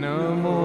No more.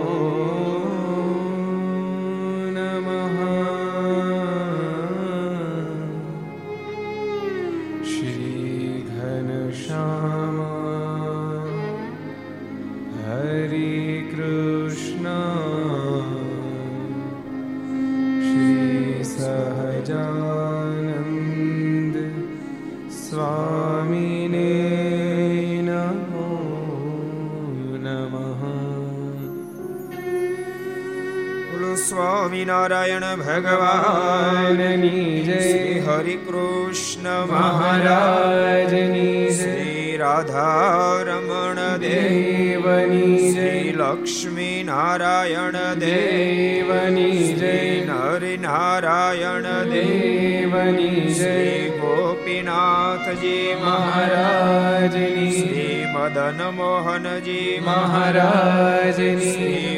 Swaminarayan ભગવાનની જય હરિ કૃષ્ણ મહારાજની શ્રી રાધારમણ દેવની શ્રી લક્ષ્મી નારાયણ દેવની જય નર નારાયણ દેવની શ્રી ગોપીનાથજી મહારાજની શ્રી મદન મોહનજી મહારાજની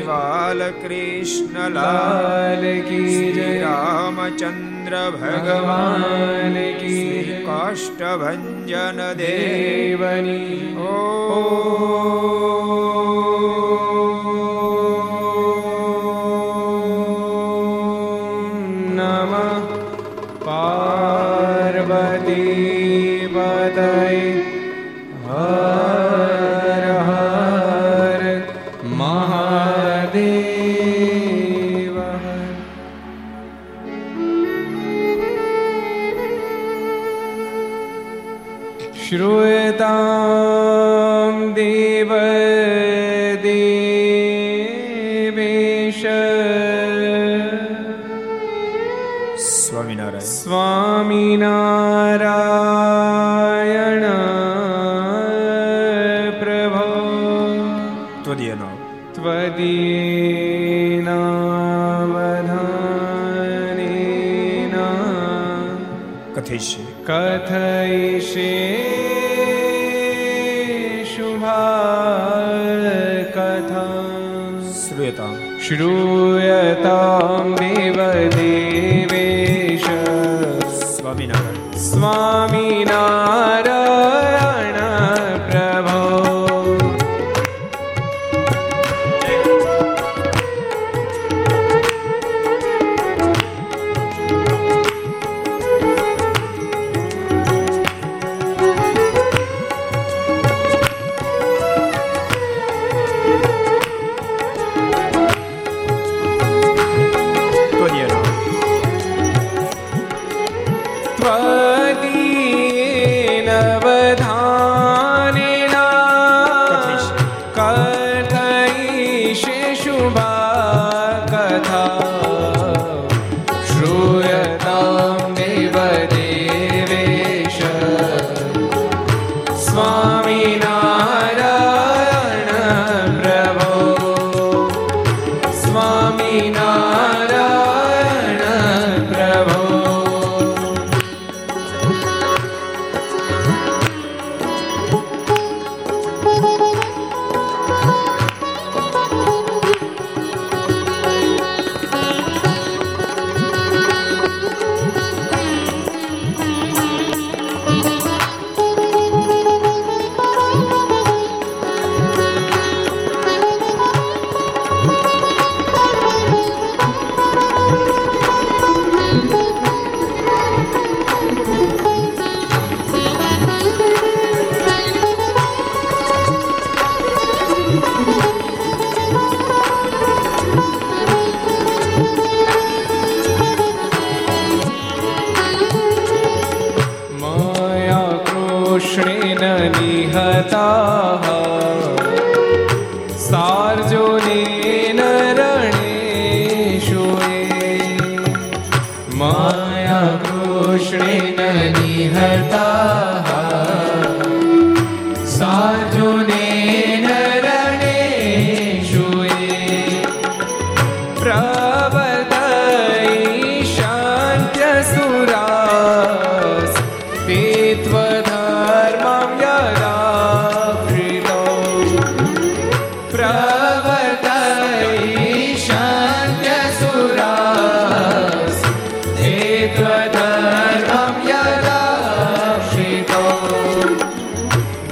શ્રી બાલકૃષ્ણ લાલ કી જય રામચંદ્ર ભગવાન કી કાષ્ટભંજન દેવની ઓ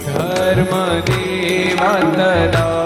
સર્વાવતારી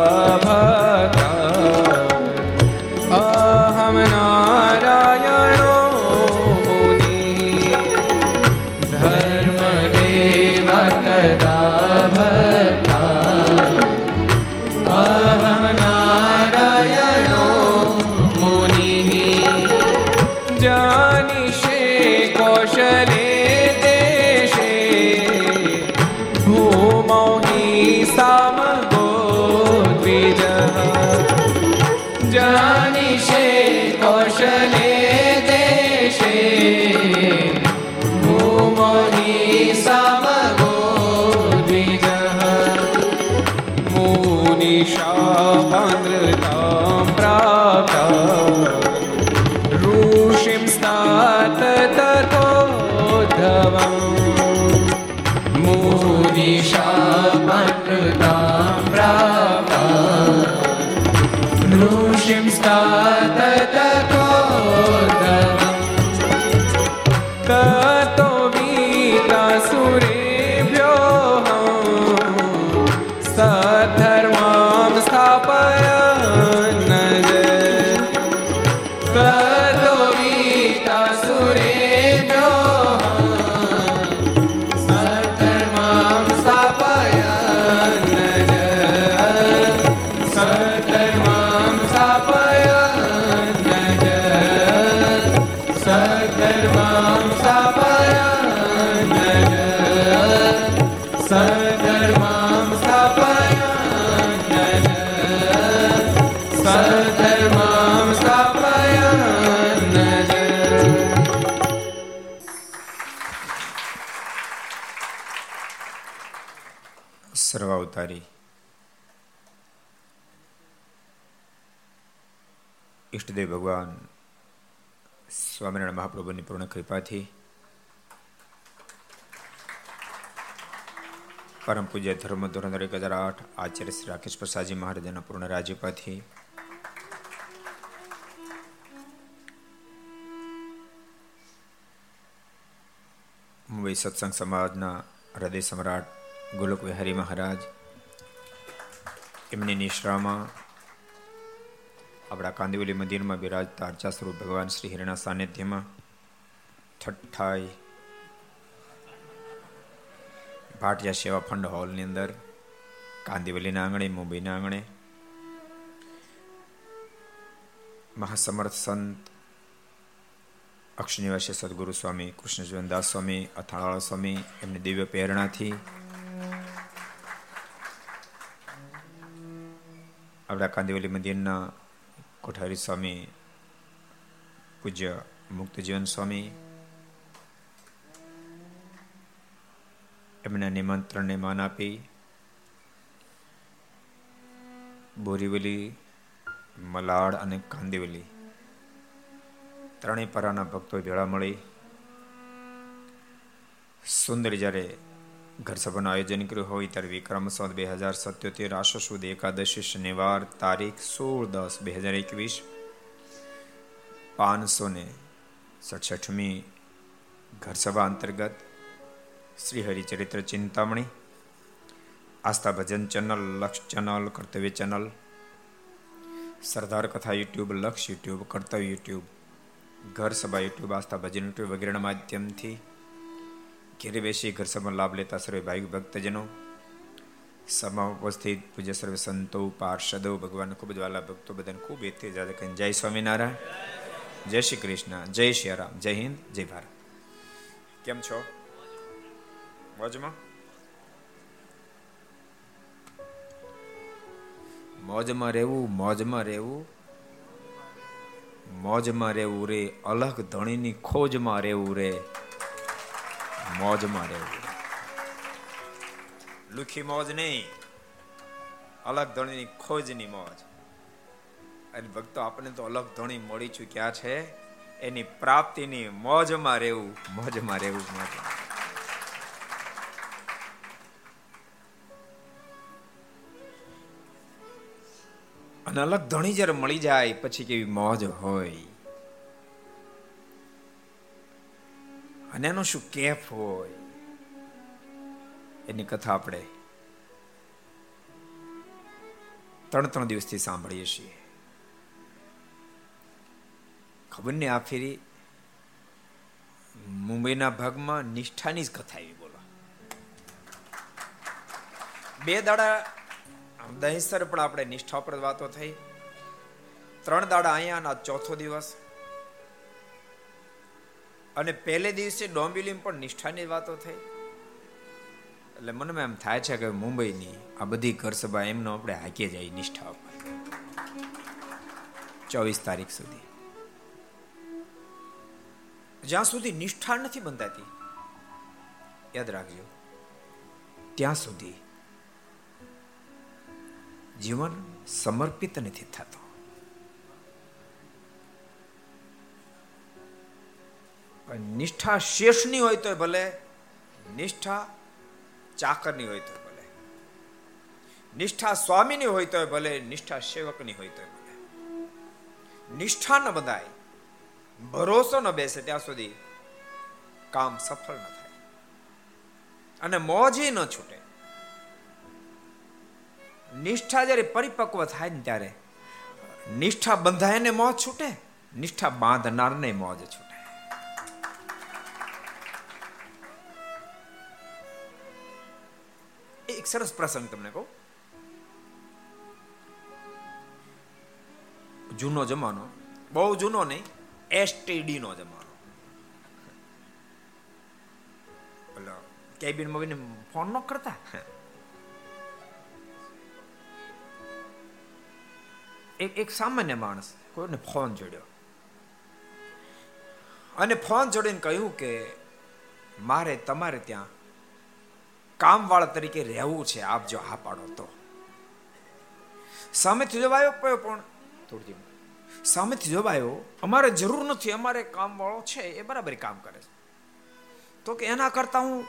ઈષ્ટદેવ ભગવાન સ્વામિનારાયણ મહાપ્રભુની પૂર્ણ કૃપાથી પરમ પૂજ્ય ધર્મ ધોરણ એક હજાર આઠ આચાર્ય શ્રી રાકેશ પ્રસાદજી મહારાજના પૂર્ણ રાજ્યપાથી મુંબઈ સત્સંગ સમાજના હૃદય સમ્રાટ ગોલોક વિહારી મહારાજ, એમની નિશ્રામાં આપણા કાંદિવલી મંદિરમાં બિરાજતા અર્ચા સ્વરૂપ ભગવાન શ્રી હિરણા સાનિધ્યમાં છઠ્ઠાઈ ભાટિયા સેવા ફંડ હોલની અંદર, કાંદિવલીના આંગણે, મુંબઈના આંગણે, મહાસમર્થ સંત, અક્ષનિવાસી સદગુરુ સ્વામી કૃષ્ણજીવનદાસ સ્વામી અથાળા સ્વામી, એમની દિવ્ય પ્રેરણાથી આપણા કાંદિવલી મંદિરના કોઠારી સ્વામી, પૂજ્ય મુક્ત જીવન સ્વામી, એમના નિમંત્રણને માન આપી, બોરીવલી, મલાડ અને કાંદીવલી ત્રણેય પરાના ભક્તો ભેળા મળી. સુંદર જ્યારે ઘર સભાનું આયોજન કર્યું હોય ત્યારે વિક્રમ સંત બે હજાર સત્યોતેર આશો સુદ એકાદશી શનિવાર તારીખ સોળ દસ બે હજાર એકવીસ પાંચસો ને સડસઠમી ઘર અંતર્ગત Shri Haricharitra Chintamani, Aastha Bhajan channel, Laksh channel, Kartavya channel, Sardar Katha YouTube, Laksh YouTube, કર્તવ્ય યુટ્યુબ ઘર સભા યુટ્યુબ, આસ્થા ભજન યુટ્યુબ વગેરેના માધ્યમથી ઘેરે બેસી ઘર સભાનો લાભ લેતા સર્વે ભાઈ ભક્તજનો. સમા ઉપસ્થિત પૂજ્ય સર્વે સંતો, પાર્ષદો ભગવાન ખૂબ જ વાલા ભક્તો બધાને ખૂબ એથી જાતે કહીને જય સ્વામિનારાયણ. જય શ્રી કૃષ્ણ, જય શ્રી રામ, જય હિન્દ, જય ભારત. કેમ છો? મોજમાં? મોજમાં રહેવું મોજમાં રહેવું. મોજમાં રહેવું રે, અલગ ધણીની ખોજમાં રહેવું રે. મોજમાં રહેવું લુખી મોજ નહીં. અલગ ધણીની ખોજની મોજ. અને ભક્તો આપણે તો અલગ ધણી મળી ચૂક્યા છે. એની પ્રાપ્તિની મોજમાં રહેવું મોજમાં રહેવું મોજમાં અને અલગ ધણી જ્યારે મળી જાય, પછી કેવી મોજ હોય. અને એનો શું કેફ હોય? એની કથા આપણે ત્રણ ત્રણ દિવસથી સાંભળીએ છીએ. ખબર ને આ મુંબઈના ભાગમાં નિષ્ઠાની જ કથા એવી બોલો. બે દાડા દહીસર પણ આપણે નિષ્ઠા પર વાતો થઈ. ત્રણ દાડા અહીંયા ચોથો દિવસ અને પહેલે દિવસે ડોંબિલીમ પણ નિષ્ઠાની વાતો થઈ. એટલે મનમાં એમ થાય છે કે મુંબઈની આ બધી ઘરસભા એમનો આપણે હાકીએ જાય નિષ્ઠા ઉપર. ચોવીસ તારીખ સુધી. જ્યાં સુધી નિષ્ઠા નથી બંધાતી, યાદ રાખજો, ત્યાં સુધી જીવન સમર્પિત નથી થતું. નિષ્ઠા શેષની હોય તો ભલે, નિષ્ઠા ચાકરની હોય તો ભલે. નિષ્ઠા સ્વામીની હોય તો ભલે, નિષ્ઠા સેવકની હોય તો ભલે. નિષ્ઠા ન બધાય, ભરોસો ન બેસે ત્યાં સુધી કામ સફળ ન થાય. અને મોજી ન છૂટે. નિષ્ઠા જ્યારે પરિપક્વ થાય ને ત્યારે, નિષ્ઠા બંધાય ને મોજ છૂટે, નિષ્ઠા બાંધનારને મોજ છૂટે. એક સરસ પ્રસંગ તમને કહું. જૂનો જમાનો. બહુ જૂનો નહીં એસટીડી નો જમાનો. ઓલો કેબિનમાં ફોન ન કરતા? એક એક સામાન્ય માણસ કોઈને ફોન જોડ્યો. અને ફોન જોડીને કહ્યું કે, મારે તમારે ત્યાં કામવાળા તરીકે રહેવું છે આપ જો હા પાડો તો. સામેથી જવાયો પણ? થોડી સામેથી જવાયો અમારે જરૂર નથી, અમારે કામવાળો છે, એ બરાબર કામ કરે છે. તો કે એના કરતા હું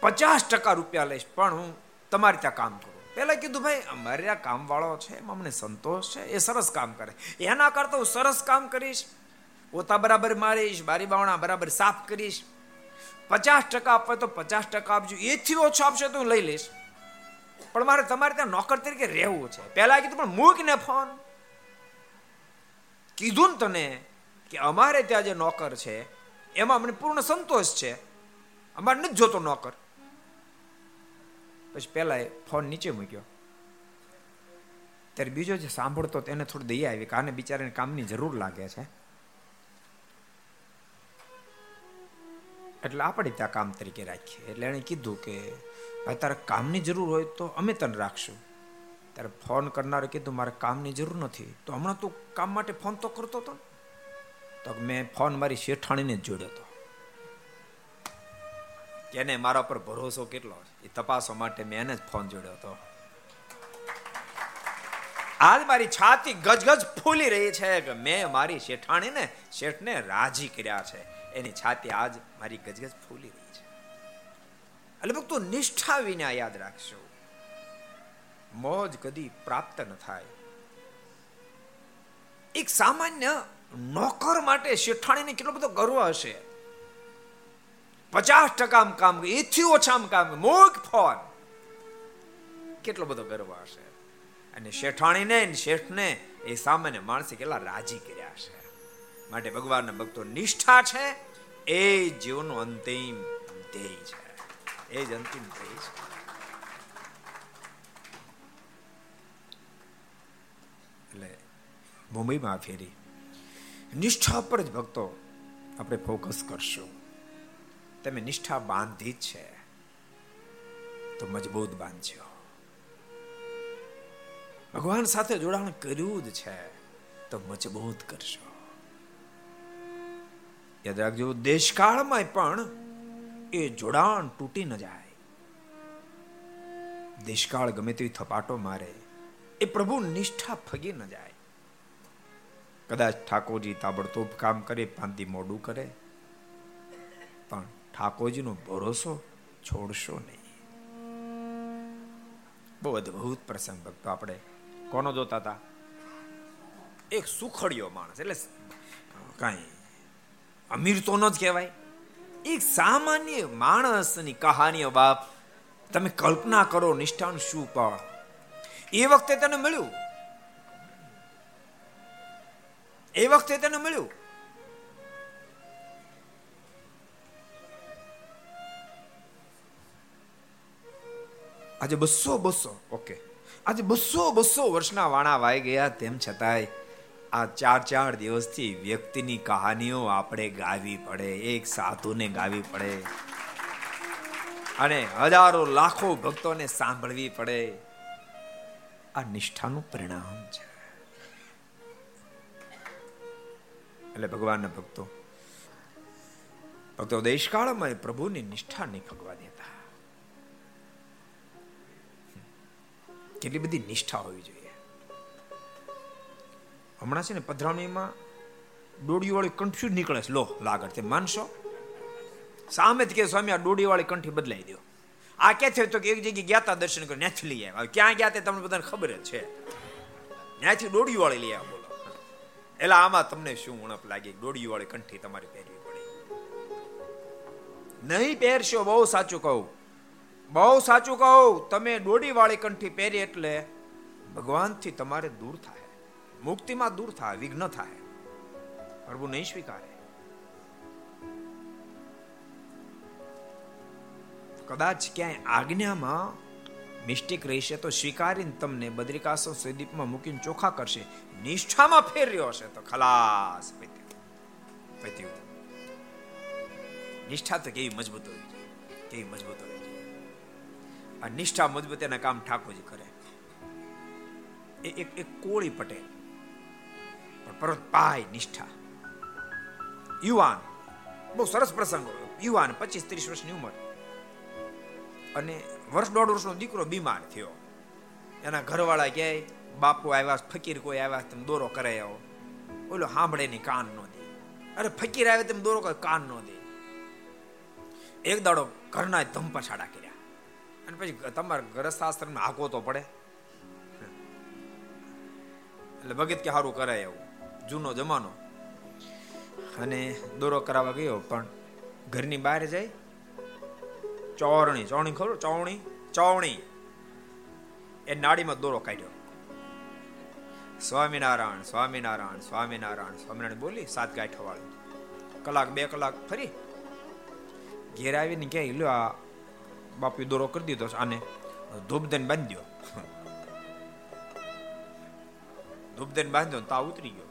પચાસ ટકા રૂપિયા લઈશ, પણ હું તમારે ત્યાં કામ કરું. પહેલાં કીધું, ભાઈ, અમારે આ કામવાળો છે, એમાં અમને સંતોષ છે, એ સરસ કામ કરે. એના કરતા હું સરસ કામ કરીશ, પોતા બરાબર મારીશ, બારી બાવણા બરાબર સાફ કરીશ પચાસ ટકા આપવા તો પચાસ ટકા આપજો. એથી ઓછો આપશો તો હું લઈ લઈશ. પણ મારે તમારે ત્યાં નોકર તરીકે રહેવું છે. પહેલા કીધું, પણ મૂક ને ફોન. કીધું ને તને કે અમારે ત્યાં જે નોકર છે, એમાં અમને પૂર્ણ સંતોષ છે. અમારે નથી જોતો નોકર. પછી પેલા ફોન નીચે મૂક્યો. ત્યારે બીજો જે સાંભળતો તેને થોડી દયા આવી કે બિચારાને કામની જરૂર લાગે છે. એટલે આપણે ત્યાં કામ તરીકે રાખીએ. એટલે એણે કીધું કે, ભાઈ, તારે કામની જરૂર હોય તો અમે તને રાખશું. ત્યારે ફોન કરનારે કીધું, મારે કામની જરૂર નથી. તો હમણાં તું કામ માટે ફોન તો કરતો હતો તો મેં ફોન મારી શેઠાણીને જ જોડ્યો હતો. એને મારા પર ભરોસો કેટલો? એ તપાસવા માટે મેં એને જ ફોન જોડ્યો હતો. આજ મારી છાતી ગજગજ ફૂલી રહી છે કે મેં મારી શેઠાણીને, શેઠને રાજી કર્યા છે. એની છાતી આજ મારી ગજગજ ફૂલી રહી છે. એટલે ભક્તો, નિષ્ઠા વિના યાદ રાખશો. મોજ કદી પ્રાપ્ત ન થાય. એક સામાન્ય નોકર માટે શેઠાણીને કેટલો બધો ગર્વ હશે. પચાસ ટકા કામ એથી ઓછામાં કામ મોક ફોન. કેટલો બધો ગર્વ હશે. અને શેઠાણીને શેઠને એ સામાન્ય માણસે કેટલા રાજી કર્યા છે માટે ભગવાનના ભક્તો નિષ્ઠા છે, એ જીવનનો અંતિમ ધ્યેય છે. એ જ અંતિમ ધ્યેય છે. એટલે મુંબઈમાં ફેરી. નિષ્ઠા પર જ ભક્તો આપણે ફોકસ કરશું. તમે નિષ્ઠા બાંધી જ છે, તો મજબૂત બાંધજો. ભગવાન સાથે જોડાણ કર્યું જ છે, તો મજબૂત કરશો. યાદ રાખજો દેશકાળમાં પણ એ જોડાણ તૂટી ન જાય. દેશકાળ ગમે તેવી થપાટો મારે, એ પ્રભુ નિષ્ઠા ફગી ન જાય. કદાચ ઠાકોરજી તાબડતોબ કામ કરે પાંતી મોડું કરે, પણ ઠાકોરજીનો ભરોસો છોડશો નહીં. બહુ અદભુત પ્રસંગ, ભક્તો, આપણે કોનો જોતા હતા? એક સુખડિયો માણસ, એટલે કાંઈ અમીર તો ન જ કહેવાય. એક સામાન્ય માણસની કહાની બાપ, તમે કલ્પના કરો નિષ્ઠાનું શું પણ એ વખતે તને મળ્યું? એ વખતે તેને મળ્યું? આજે બસો બસો, ઓકે. આજે બસો બસો વર્ષના વાણા વાઈ ગયા, તેમ છતાંય આ ચાર ચાર દિવસથી વ્યક્તિની કહાનીઓ આપણે ગાવી પડે, એક સાધુને ગાવી પડે. અને હજારો લાખો ભક્તોને સાંભળવી પડે. આ નિષ્ઠાનું પરિણામ છે. એટલે ભગવાનના ભક્તો ભક્તો દેશકાળમાં પ્રભુની નિષ્ઠા નહીં ફગવા દેતા. કેટલી બધી નિષ્ઠા હોવી જોઈએ. હમણાં છે ને પધરામણીમાં ડોડી વાળી કંઠી નીકળે છે. લો, લાગડ તે માનશો? સામે જ કે, સ્વામી, આ ડોડી વાળી કંઠી બદલાઈ દો આ કે છે તો કે એક જગ્યાએ ગયા હતા દર્શન કરી ત્યાંથી લઈ આવ્યા. ક્યાં ગયા તે તમને બધાને ખબર જ છે. ત્યાંથી ડોડી વાળી લઈ આવ્યા એટલે આમાં તમને શું ઉણપ લાગી? ડોડી વાળી કંઠી તમારે પહેરવી પડે. નહીં પહેરશો, બહુ સાચું કહું. બહુ સાચું કહું, તમે ડોડી વાળી કંઠી પહેરી એટલે ભગવાનથી તમારે દૂર થાય. મુક્તિમાં દૂર થાય, વિઘ્ન થાય. પ્રભુ નહીં સ્વીકારે. કદાચ ક્યાંય આજ્ઞામાં મિસ્ટેક રહેશે તો સ્વીકારીને તમને બદ્રિકાસો સુદીપમાં મૂકીને ચોખા કરશે. નિષ્ઠામાં ફેર રહ્યો હશે તો ખલાસ નિષ્ઠા તો કેવી મજબૂત હોવી જોઈએ. કેવી મજબૂત હોવી જોઈએ. આ નિષ્ઠા મજબૂત એના કામ ઠાકોરજી કરે. એક એક કોળી પટેલ પણ પાય નિષ્ઠા. યુવાન, બહુ સરસ પ્રસંગ યુવાન, પચીસ ત્રીસ વર્ષની ઉંમર. અને વર્ષ દોઢ વર્ષનો દીકરો બીમાર થયો. એના ઘરવાળા કહે, બાપુ આવ્યા, ફકીર કોઈ આવ્યા, તમે દોરો કરાય આવો. ઓલો સાંભળે ની કાન નો દે. અરે, ફકીર આવે, તેમ દોરો કાન નો દે. એક દાડો ઘરના ધમપછાડા કર્યા. અને પછી તમારા ગ્રસ્થાશ્રમ હાકો તો પડે. એટલે ભગત કે સારું કરાય એવું જૂનો જમાનો. અને દોરો કરાવવા ગયો, પણ ઘરની બહાર જાય ચોરણી ચોરણી ખબર, ચોવણી ચોવણી. એ નાડીમાં દોરો કાઢ્યો. સ્વામિનારાયણ સ્વામિનારાયણ સ્વામિનારાયણ. સ્વામિનારાયણ બોલી, સાત ગાંઠો વાળું. કલાક, બે કલાક ફરી. ઘેર આવીને ક્યાંય લો આ બાપુ દોરો કરી દીધો આને ધૂપદન બાંધ્યો. ધૂપદન બાંધ્યો તા ઉતરી ગયો.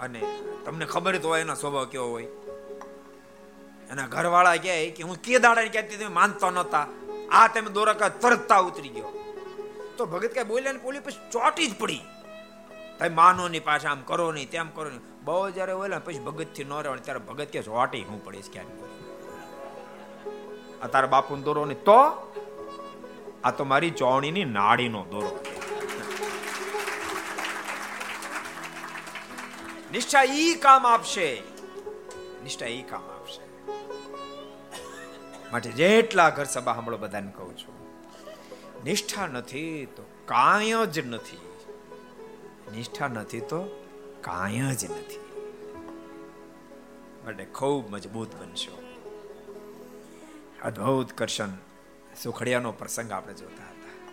અને તમને ખબર તો હોય એનો સ્વભાવ કેવો હોય. એના ઘરવાળા કહે કે હું કે દાડા કહેતી તમે માનતા નહોતા. આ તમે દોરકા તરતતા ઉતરી ગયો. તો ભગત કઈ બોલ્યા ને પોલી પછી ચોટી જ પડી. તમે માનો નહીં પાછા, આમ કરો નહીં, તેમ કરો નહીં. બહુ જયારે બોલ્યા પછી ભગતથી ન રહેવાનું ત્યારે ભગત કે ચોટી હું પડીશ ક્યાંક આ તારા બાપુ દોરો ને તો? આ તો મારી ચોણીની નાડીનો દોરો. નિષ્ઠા ઈ કામ આપશે. નિષ્ઠા ઈ કામ આપશે. માટે જેટલા ઘર સભા સાંભળો બધાને કહું છું. નિષ્ઠા નથી તો કાંઈ જ નથી. નિષ્ઠા નથી તો કાંઈ જ નથી. માટે ખૂબ મજબૂત બનશો. અદ્ભુત કરશન સુખડિયાનો પ્રસંગ આપણે જોતા હતા.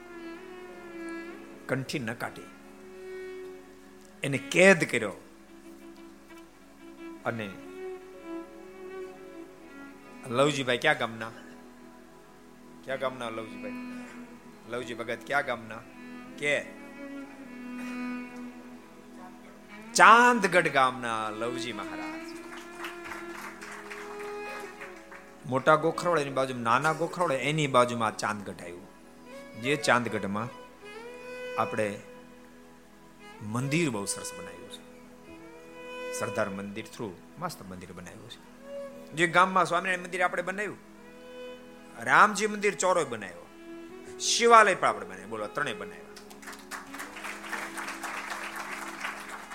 કંઠી ન કાઢી એને કેદ કર્યો. અને લવજીભાઈ ક્યાં ગામના? ક્યાં ગામના લવજીભાઈ? લવજી ભગત ક્યાં ગામના? કે ચાંદગઢ ગામના લવજી મહારાજ. મોટા ગોખરોળ એની બાજુ, નાના ગોખરોળ, એની બાજુમાં ચાંદગઢ આવ્યું. જે ચાંદગઢમાં આપણે મંદિર બહુ સરસ બનાવ્યું. સરદાર મંદિર થ્રુ મસ્ત મંદિર બનાવ્યું છે. જે ગામમાં સ્વામિનારાયણ મંદિર આપણે બનાવ્યું, રામજી મંદિર ચોરો બનાવ્યો, શિવાલય પણ આપણે બનાવ્યું, બોલો ત્રણેય બનાવ્યા.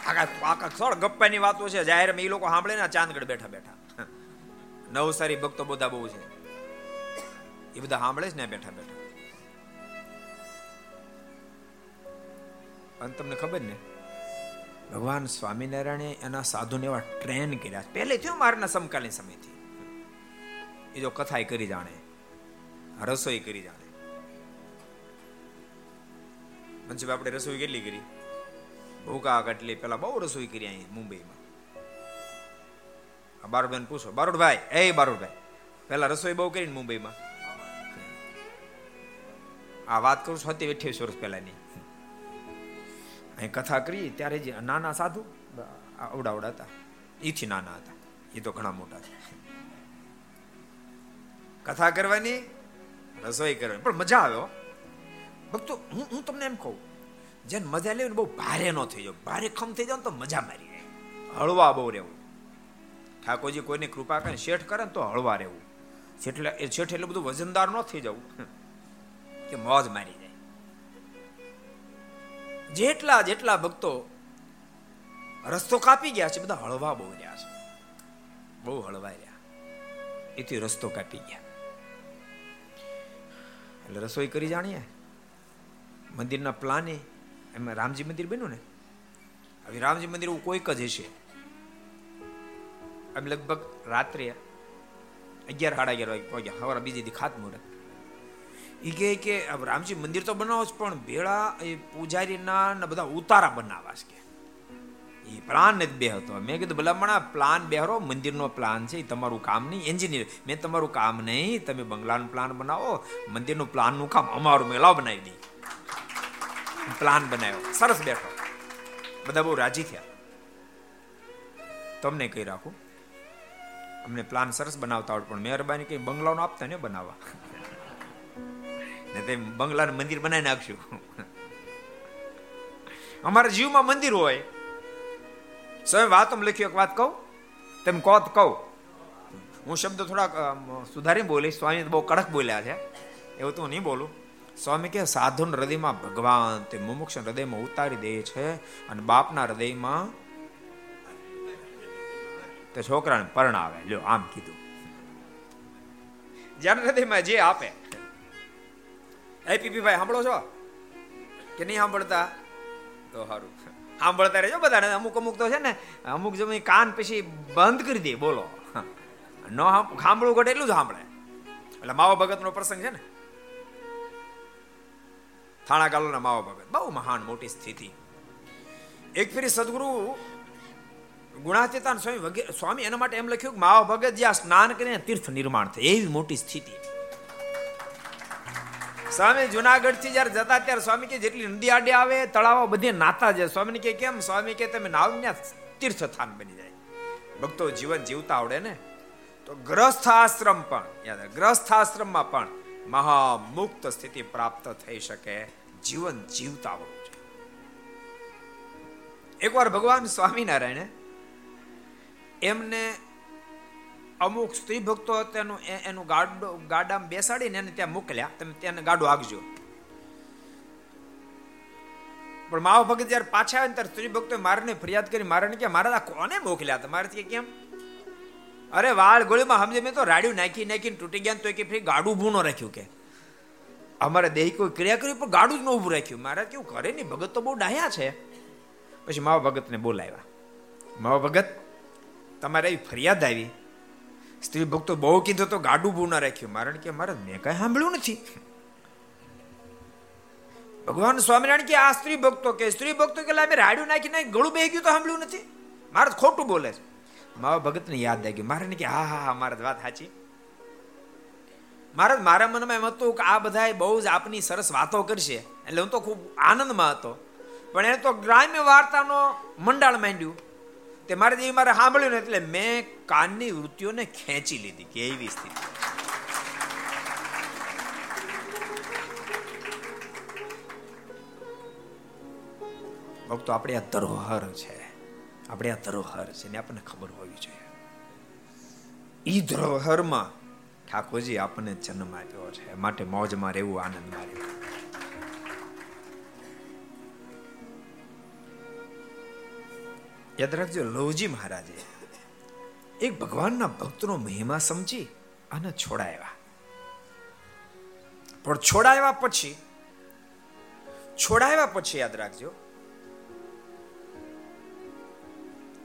આખા આખા સોળ ગપ્પાની વાતો છે, જાહેરમાં એ લોકો સાંભળે ને ચાંદગઢ બેઠા બેઠા. નવસારી ભક્તો બધા બહુ છે. એ બધા સાંભળે છે ને બેઠા બેઠા. અને તમને ખબર ને ભગવાન સ્વામિનારાયણે એના સાધુને એવા ટ્રેન કર્યા. પહેલે થયું મારના સમકાલીન સમયથી. એ જો કથાય કરી જાણે, રસોઈ કરી જાણે. મનસુખ આપણે રસોઈ કેટલી કરી? ભૂકા કટલી પેલા બહુ રસોઈ કરી અહીં મુંબઈમાં. બારોડબેન પૂછો, બારોડભાઈ, એ બારોડભાઈ, પેલા રસોઈ બહુ કરીને મુંબઈમાં? આ વાત કરું છું હતી અઠ્યાવીસ વર્ષ પહેલાની. અહીં કથા કરી, ત્યારે જે નાના સાધુ અવડા અવડા હતા એથી નાના હતા. એ તો ઘણા મોટા છે. કથા કરવાની, રસોઈ કરવાની. પણ મજા આવ્યો ભક્તો, હું હું તમને એમ કહું, જેને મજા લેવી બહુ ભારે ન થઈ જાવ ભારે ખમ થઈ જાવ તો મજા મારી જાય. હળવા બહુ રહેવું. ઠાકોરજી કોઈને કૃપા કરે શેઠ કરે ને તો હળવા રહેવું. એટલે એ શેઠ એટલે બધું વજનદાર ન થઈ જવું. કે મોજ મારી. જેટલા જેટલા ભક્તો રસ્તો કાપી ગયા છે, બધા હળવા બહુ રહ્યા છે. બહુ હળવા રહ્યા. એથી રસ્તો કાપી ગયા. એટલે રસોઈ કરી જાણીએ. મંદિરના પ્લાને એમાં રામજી મંદિર બન્યું ને? હવે રામજી મંદિર કોઈક જ હશે. એમ લગભગ રાત્રે અગિયાર, સાડા અગિયાર વાગે પહોંચ્યા સવારે બીજી દી ખાત મુહૂર્ત. એ કહે કે રામજી, મંદિર તો બનાવો છે, પણ ભેળા એ પૂજારીના બધા ઉતારા બનાવવા છે એ પ્લાન જ બે હતો મેં કીધું ભલામણા પ્લાન બેહરો, મંદિરનો પ્લાન છે એ તમારું કામ નહીં. એન્જિનિયર મેં તમારું કામ નહીં, તમે બંગલાનું પ્લાન બનાવો, મંદિરનું પ્લાનનું કામ અમારું મેળાવ બનાવી દઈ. પ્લાન બનાવ્યો. સરસ બેઠો. બધા બહુ રાજી થયા. તમને કહી રાખું, અમને પ્લાન સરસ બનાવતા આવડ, પણ મહેરબાની કઈ બંગલાનો આપતા ને બનાવવા. ને તે બંગલાનું મંદિર બનાવી નાખશું. અમારા જીવમાં મંદિર હોય. સ્વયં વાત લખ્યું એક વાત કહું? તેમ કહો કહું? હું શબ્દ થોડાક સુધારી બોલીશ. સ્વામી બહુ કડક બોલ્યા છે. એવું તો હું નહીં બોલું. સ્વામી કે સાધુન હૃદયમાં ભગવાન તે મુમુક્ષ હૃદયમાં ઉતારી દે છે અને બાપના હૃદયમાં તે છોકરાને પરણાવે. લ્યો, આમ કીધું. જ્યાં હૃદયમાં જે આપે એ પીપી ભાઈ સાંભળો છો? કે નહીં સાંભળતા? તો સારું સાંભળતા રહેજો બધાને. અમુક અમુક તો છે ને, અમુક જમી કાન પછી બંધ કરી દે, બોલો. ન સાંભળવું ઘટે એટલું જ સાંભળે. એટલે માવો ભગત નો પ્રસંગ છે ને. થાણા કાલોના માવો ભગત. બહુ મહાન મોટી સ્થિતિ. એક ફેરી સદગુરુ ગુણાતીતાન સ્વામી સ્વામી એના માટે એમ લખ્યું કે માવા ભગત જ્યાં સ્નાન કરીને તીર્થ નિર્માણ થાય, એવી મોટી સ્થિતિ. સ્વામી જુનાગઢથી જયારે જતા ત્યારે સ્વામી કે જેટલી નદી આડે આવે, તળાવો બધે નાતા જાય. સ્વામી કે કેમ? સ્વામી કે તમે નાવ તીર્થ સ્થાન બની જાય. ભક્તો જીવન જીવતા આવડે ને? તો ગ્રસ્થ આશ્રમ પણ, યાદ ગ્રસ્થ આશ્રમમાં પણ મહામુક્ત સ્થિતિ પ્રાપ્ત થઈ શકે. જીવન જીવતા આવડવું એકવાર ભગવાન સ્વામિનારાયણે એમને અમુક સ્ત્રી ભક્તો તેનું એનું ગાડો ગાડામાં બેસાડીને એને ત્યાં મોકલ્યા. તમે તેને ગાડો આગજો પણ માવ ભગત જયારે પાછા આવે ત્યારે સ્ત્રી ભક્તો મારને ફરિયાદ કરી મારે કે મારા કોને મોકલ્યા તમારે કેમ અરે વાળ ગોળીમાં સમજે, મેં તો રાડ્યું નાખી નાખીને તૂટી ગયા તો કે ફરી ગાડું ઊભું ન રાખ્યું કે. અમારે દેહ કોઈ ક્રિયા કરી પણ ગાડું જ ન ઊભું રાખ્યું. મારા કેવું કરે નહીં? ભગત તો બહુ ડાયા છે. પછી માવા ભગતને બોલાવ્યા. માવા ભગત, તમારે એવી ફરિયાદ આવી. સ્ત્રી ભક્તો બહુ કીધું તો ગાડું બહુ ના રાખ્યું. મારણ કે, મારે મેં કઈ સાંભળ્યું નથી. ભગવાન સ્વામિનારાયણ કે, આ સ્ત્રી ભક્તો કે, સ્ત્રી ભક્તો કે અમે રાડ્યું નાખી નાખી ગળું બે ગયું તો સાંભળ્યું નથી. મારે ખોટું બોલે છે. મારા ભગતને યાદ આવી ગયું. મારે કે, હા હા હા, મારા વાત સાચી. મારા મારા મનમાં એમ હતું કે, આ બધા બહુ જ આપની સરસ વાતો કરશે. એટલે હું તો ખૂબ આનંદમાં હતો. પણ એને તો ગ્રામ્ય વાર્તાનો મંડાળ માંડ્યું. તે મારે દેવી મારે સાંભળ્યું ને એટલે મેં કાનની વૃત્તિઓને ખેંચી લીધી કે એવી સ્થિતિ. ભક્તો, આપણે આ ધરોહર છે. આપણે આ ધરોહર છે ને આપણને ખબર હોવી જોઈએ. ઈ ધરોહરમાં ઠાકોરજી આપણને જન્મ આપ્યો છે. માટે મોજમાં રહેવું, આનંદમાં રહેવું. યાદ રાખજો, લવજી મહારાજે એક ભગવાનના ભક્તનો મહિમા સમજી અને છોડાવ્યા પણ છોડાવ્યા પછી છોડાવ્યા પછી યાદ રાખજો,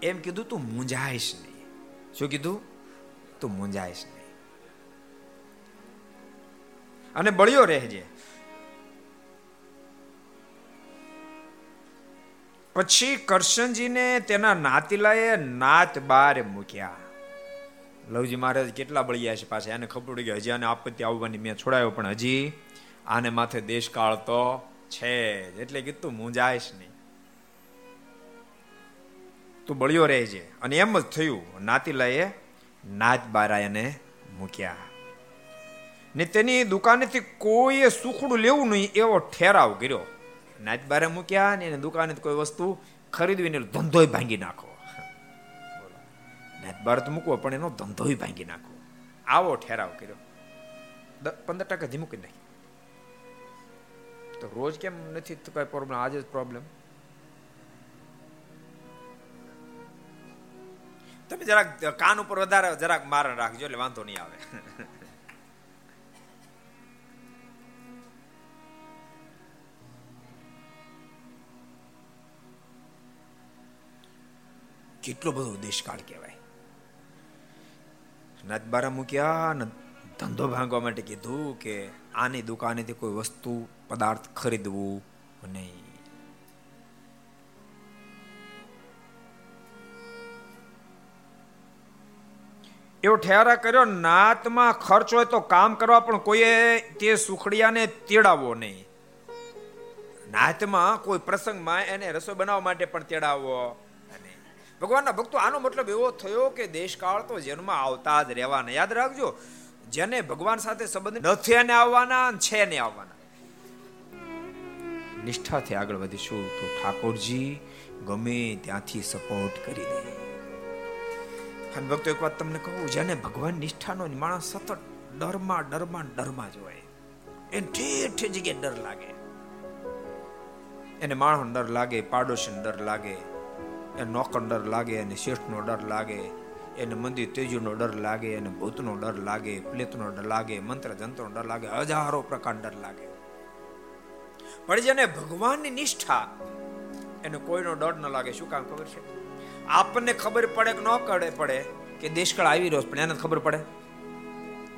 એમ કીધું, તું મૂંઝાઈશ નહીં. શું કીધું? તું મૂંઝાઈશ નહીં. અને બળ્યો રહેજે. પછી કરશનજીને તેના નાતીલાએ નાત બાર મૂક્યા. લવજી મહારાજ કેટલા બળિયા છે પાછા, એને ખબર પડી કે હજી આને આપત્તિ આવવાની મેં છોડાયો, પણ હજી આને માથે દેશ કાળ તો છે જ. એટલે કીધું મૂંઝાઈશ નહીં. તું બળ્યો રહેજે. અને એમ જ થયું, નાતીલાએ નાત બારા એને મૂક્યા. ને તેની દુકાનેથી કોઈએ સુખડું લેવું નહીં એવો ઠેરાવ કર્યો. નાત બારે મૂક્યા ને એને દુકાને કોઈ વસ્તુ ખરીદવી ને ધંધોય ભાંગી નાખો. નાત બાર તો મૂકવો, પણ એનો ધંધોય ભાંગી નાખો. આવો ઠેરાવ કર્યો. પંદર ટકા ધીમું કરી નાખી તો રોજ કેમ નથી કઈ પ્રોબ્લેમ આજે જ પ્રોબ્લેમ તમે જરાક કાન ઉપર વધારે, જરાક મારણ રાખજો એટલે વાંધો નહીં આવે. કેટલો બધો દેશકાળ કહેવાય? નાથબારા મૂક્યા ધંધો ભાંગવા માટે કીધું કે આની દુકાનેથી કોઈ વસ્તુ, પદાર્થ ખરીદવું નહીં. એવો ઠેરા કર્યો, નાતમાં ખર્ચ હોય તો કામ કરવા પણ કોઈએ તે સુખડિયાને તેડાવો નહીં. નાતમાં કોઈ પ્રસંગમાં એને રસોઈ બનાવવા માટે પણ તેડાવવો. ભગવાનના ભક્તો, આનો મતલબ એવો થયો કે દેશકાળ તો જન્મ આવતા જ રહેવાના. યાદ રાખજો, જેને ભગવાન સાથે સંબંધ નથી એને આવવાના છે ને આવવાના. નિષ્ઠાથી આગળ વધીશું તો ઠાકોરજી ગમે ત્યાંથી સપોર્ટ કરી દે. અને ભક્તો, એક વાત તમને કહું, જેને ભગવાન નિષ્ઠાનો માણસ સતત ડરમાં ડરમાં ડરમાં જ હોય. એને ઠેર ઠેર જગ્યાએ ડર લાગે. એને માણસ ડર લાગે પાડોશી ડર લાગે. એને નોકર ડર લાગે એને શેઠનો ડર લાગે, એને મંદિર તેજુનો ડર લાગે એને ભૂતનો ડર લાગે, પ્લેતનો ડર લાગે મંત્ર જંત્રનો ડર લાગે, હજારો પ્રકાર ડર લાગે. પણ જેને ભગવાનની નિષ્ઠા, એને કોઈનો ડર ન લાગે. શું કામ ખબર છે? આપણને ખબર પડે કે ન કડે પડે કે દેશકાળ આવી રહ્યો પણ એને ખબર પડે.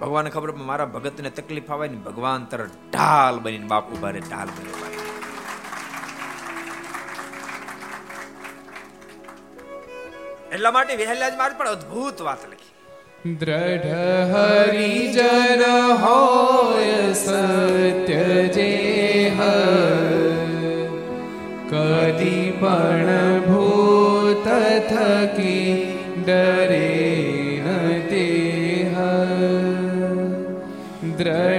ભગવાનને ખબર પડે, મારા ભગતને તકલીફ આવે ને ભગવાન તરત ઢાલ બનીને બાપુ ભારે ઢાલ બની એટલા માટે વિહલાજ મારે પણ અદ્ભુત વાત લખી. દ્રઢ હરિજન હોય સત્ય જે કદી પણ ભૂત થકી ડરે તે દ્રઢ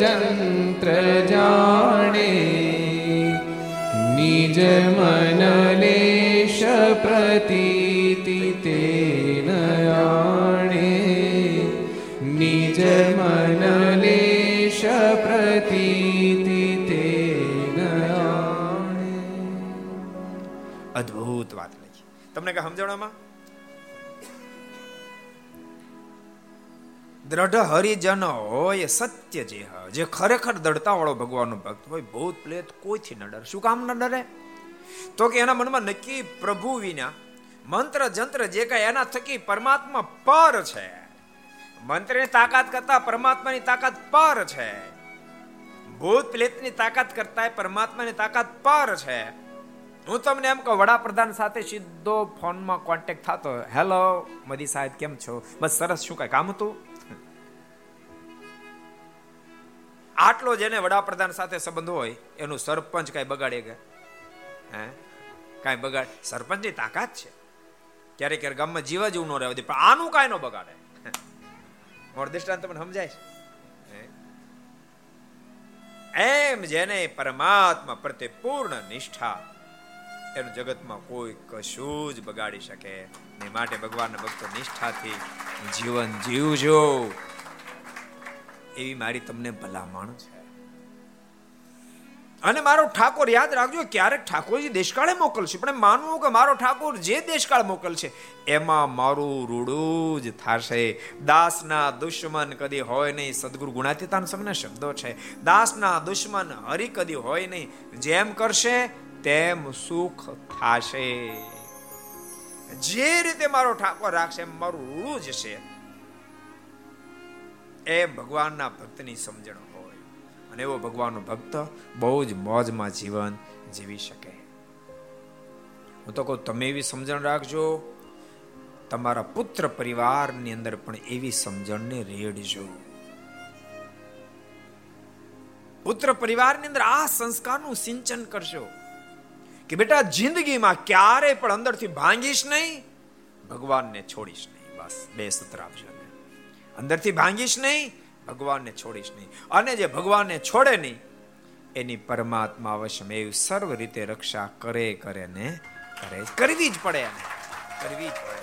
જંત્ર જાણે નિજ મન લેશ પ્રતીતિ તે નયાણે નિજ મન લેશ પ્રતીતિ તે નયાણે અદ્ભુત વાત લખી. તમને કઈ સમજણમાં દ્રઢ હરિજન હોય સત્ય જે જે ખરેખર દડતા વાળો ભગવાનનો ભક્ત હોય, ભૂત, પ્લેત, કોઈથી ન ડરે. શું કામ ન ડરે? તો કે એના મનમાં નક્કી પ્રભુ વિના મંત્ર, જંત્ર જે કઈ એના થકી પરમાત્મા પર છે. મંત્રની તાકાત કરતા પરમાત્માની તાકાત પર છે. ભૂત, પ્લેતની તાકાત કરતા પરમાત્માની તાકાત પર છે. હું તમને એમ કહું, વડાપ્રધાન સાથે સીધો ફોનમાં કોન્ટેક્ટ થતો હેલો મોદી સાહેબ, કેમ છો? બસ સરસ, શું કઈ કામ હતું? આટલો જેને વડાપ્રધાન સાથે સંબંધ હોય, એનું સરપંચ કઈ બગાડે કે? હે? કાંઈ બગાડ, સરપંચની તાકાત છે. ક્યારેક ક્યારેક ગામમાં જીવા જેવું ન રહેવા દે, પણ આનું કાંઈ ન બગાડે. મોર દ્રષ્ટાંત તમને સમજાય છે? એમ જેને પરમાત્મા પ્રત્યે પૂર્ણ નિષ્ઠા, એનું જગતમાં કોઈ કશું જ બગાડી શકે. ને માટે ભગવાનના ભક્તો નિષ્ઠાથી જીવન જીવજો. એવી મારી તમને ભલામણ છે. અને મારો ઠાકોર, યાદ રાખજો, ક્યારેક ઠાકોરજી દેશકાળે મોકલશે, પણ માનવું કે મારો ઠાકોર જે દેશકાળ મોકલશે, એમાં મારું રૂડું જ થશે. દાસના દુશ્મન કદી હોય નહીં, સદગુરુ ગુણાતીતાન સમય શબ્દો છે. દાસના દુશ્મન હરિ કદી હોય નહીં, જેમ કરશે તેમ સુખ થાશે. જે રીતે મારો ઠાકોર રાખશે, એમ મારું રૂડું જ છે. એ ભગવાનના ભક્તની સમજણ હોય. અને એવો ભગવાનનો ભક્ત બહુ જ મોજમાં જીવન જીવી શકે. હું તો કહું, તમે એવી સમજણ રાખજો. તમારા પુત્ર પરિવારની અંદર પણ એવી સમજણને રેડજો. પુત્ર પરિવારની અંદર આ સંસ્કારનું સિંચન કરશો કે બેટા, જિંદગીમાં ક્યારે પણ અંદરથી ભાંગીશ નહીં, ભગવાનને છોડીશ નહીં. બસ, બે સૂત્ર આપજો. અંદરથી ભાંગીશ નહીં, ભગવાનને છોડીશ નહીં. અને જે ભગવાનને છોડે નહીં, એની પરમાત્મા અવશ્ય સર્વ રીતે રક્ષા કરે કરે ને કરે. કરવી જ પડે કરવી જ પડે.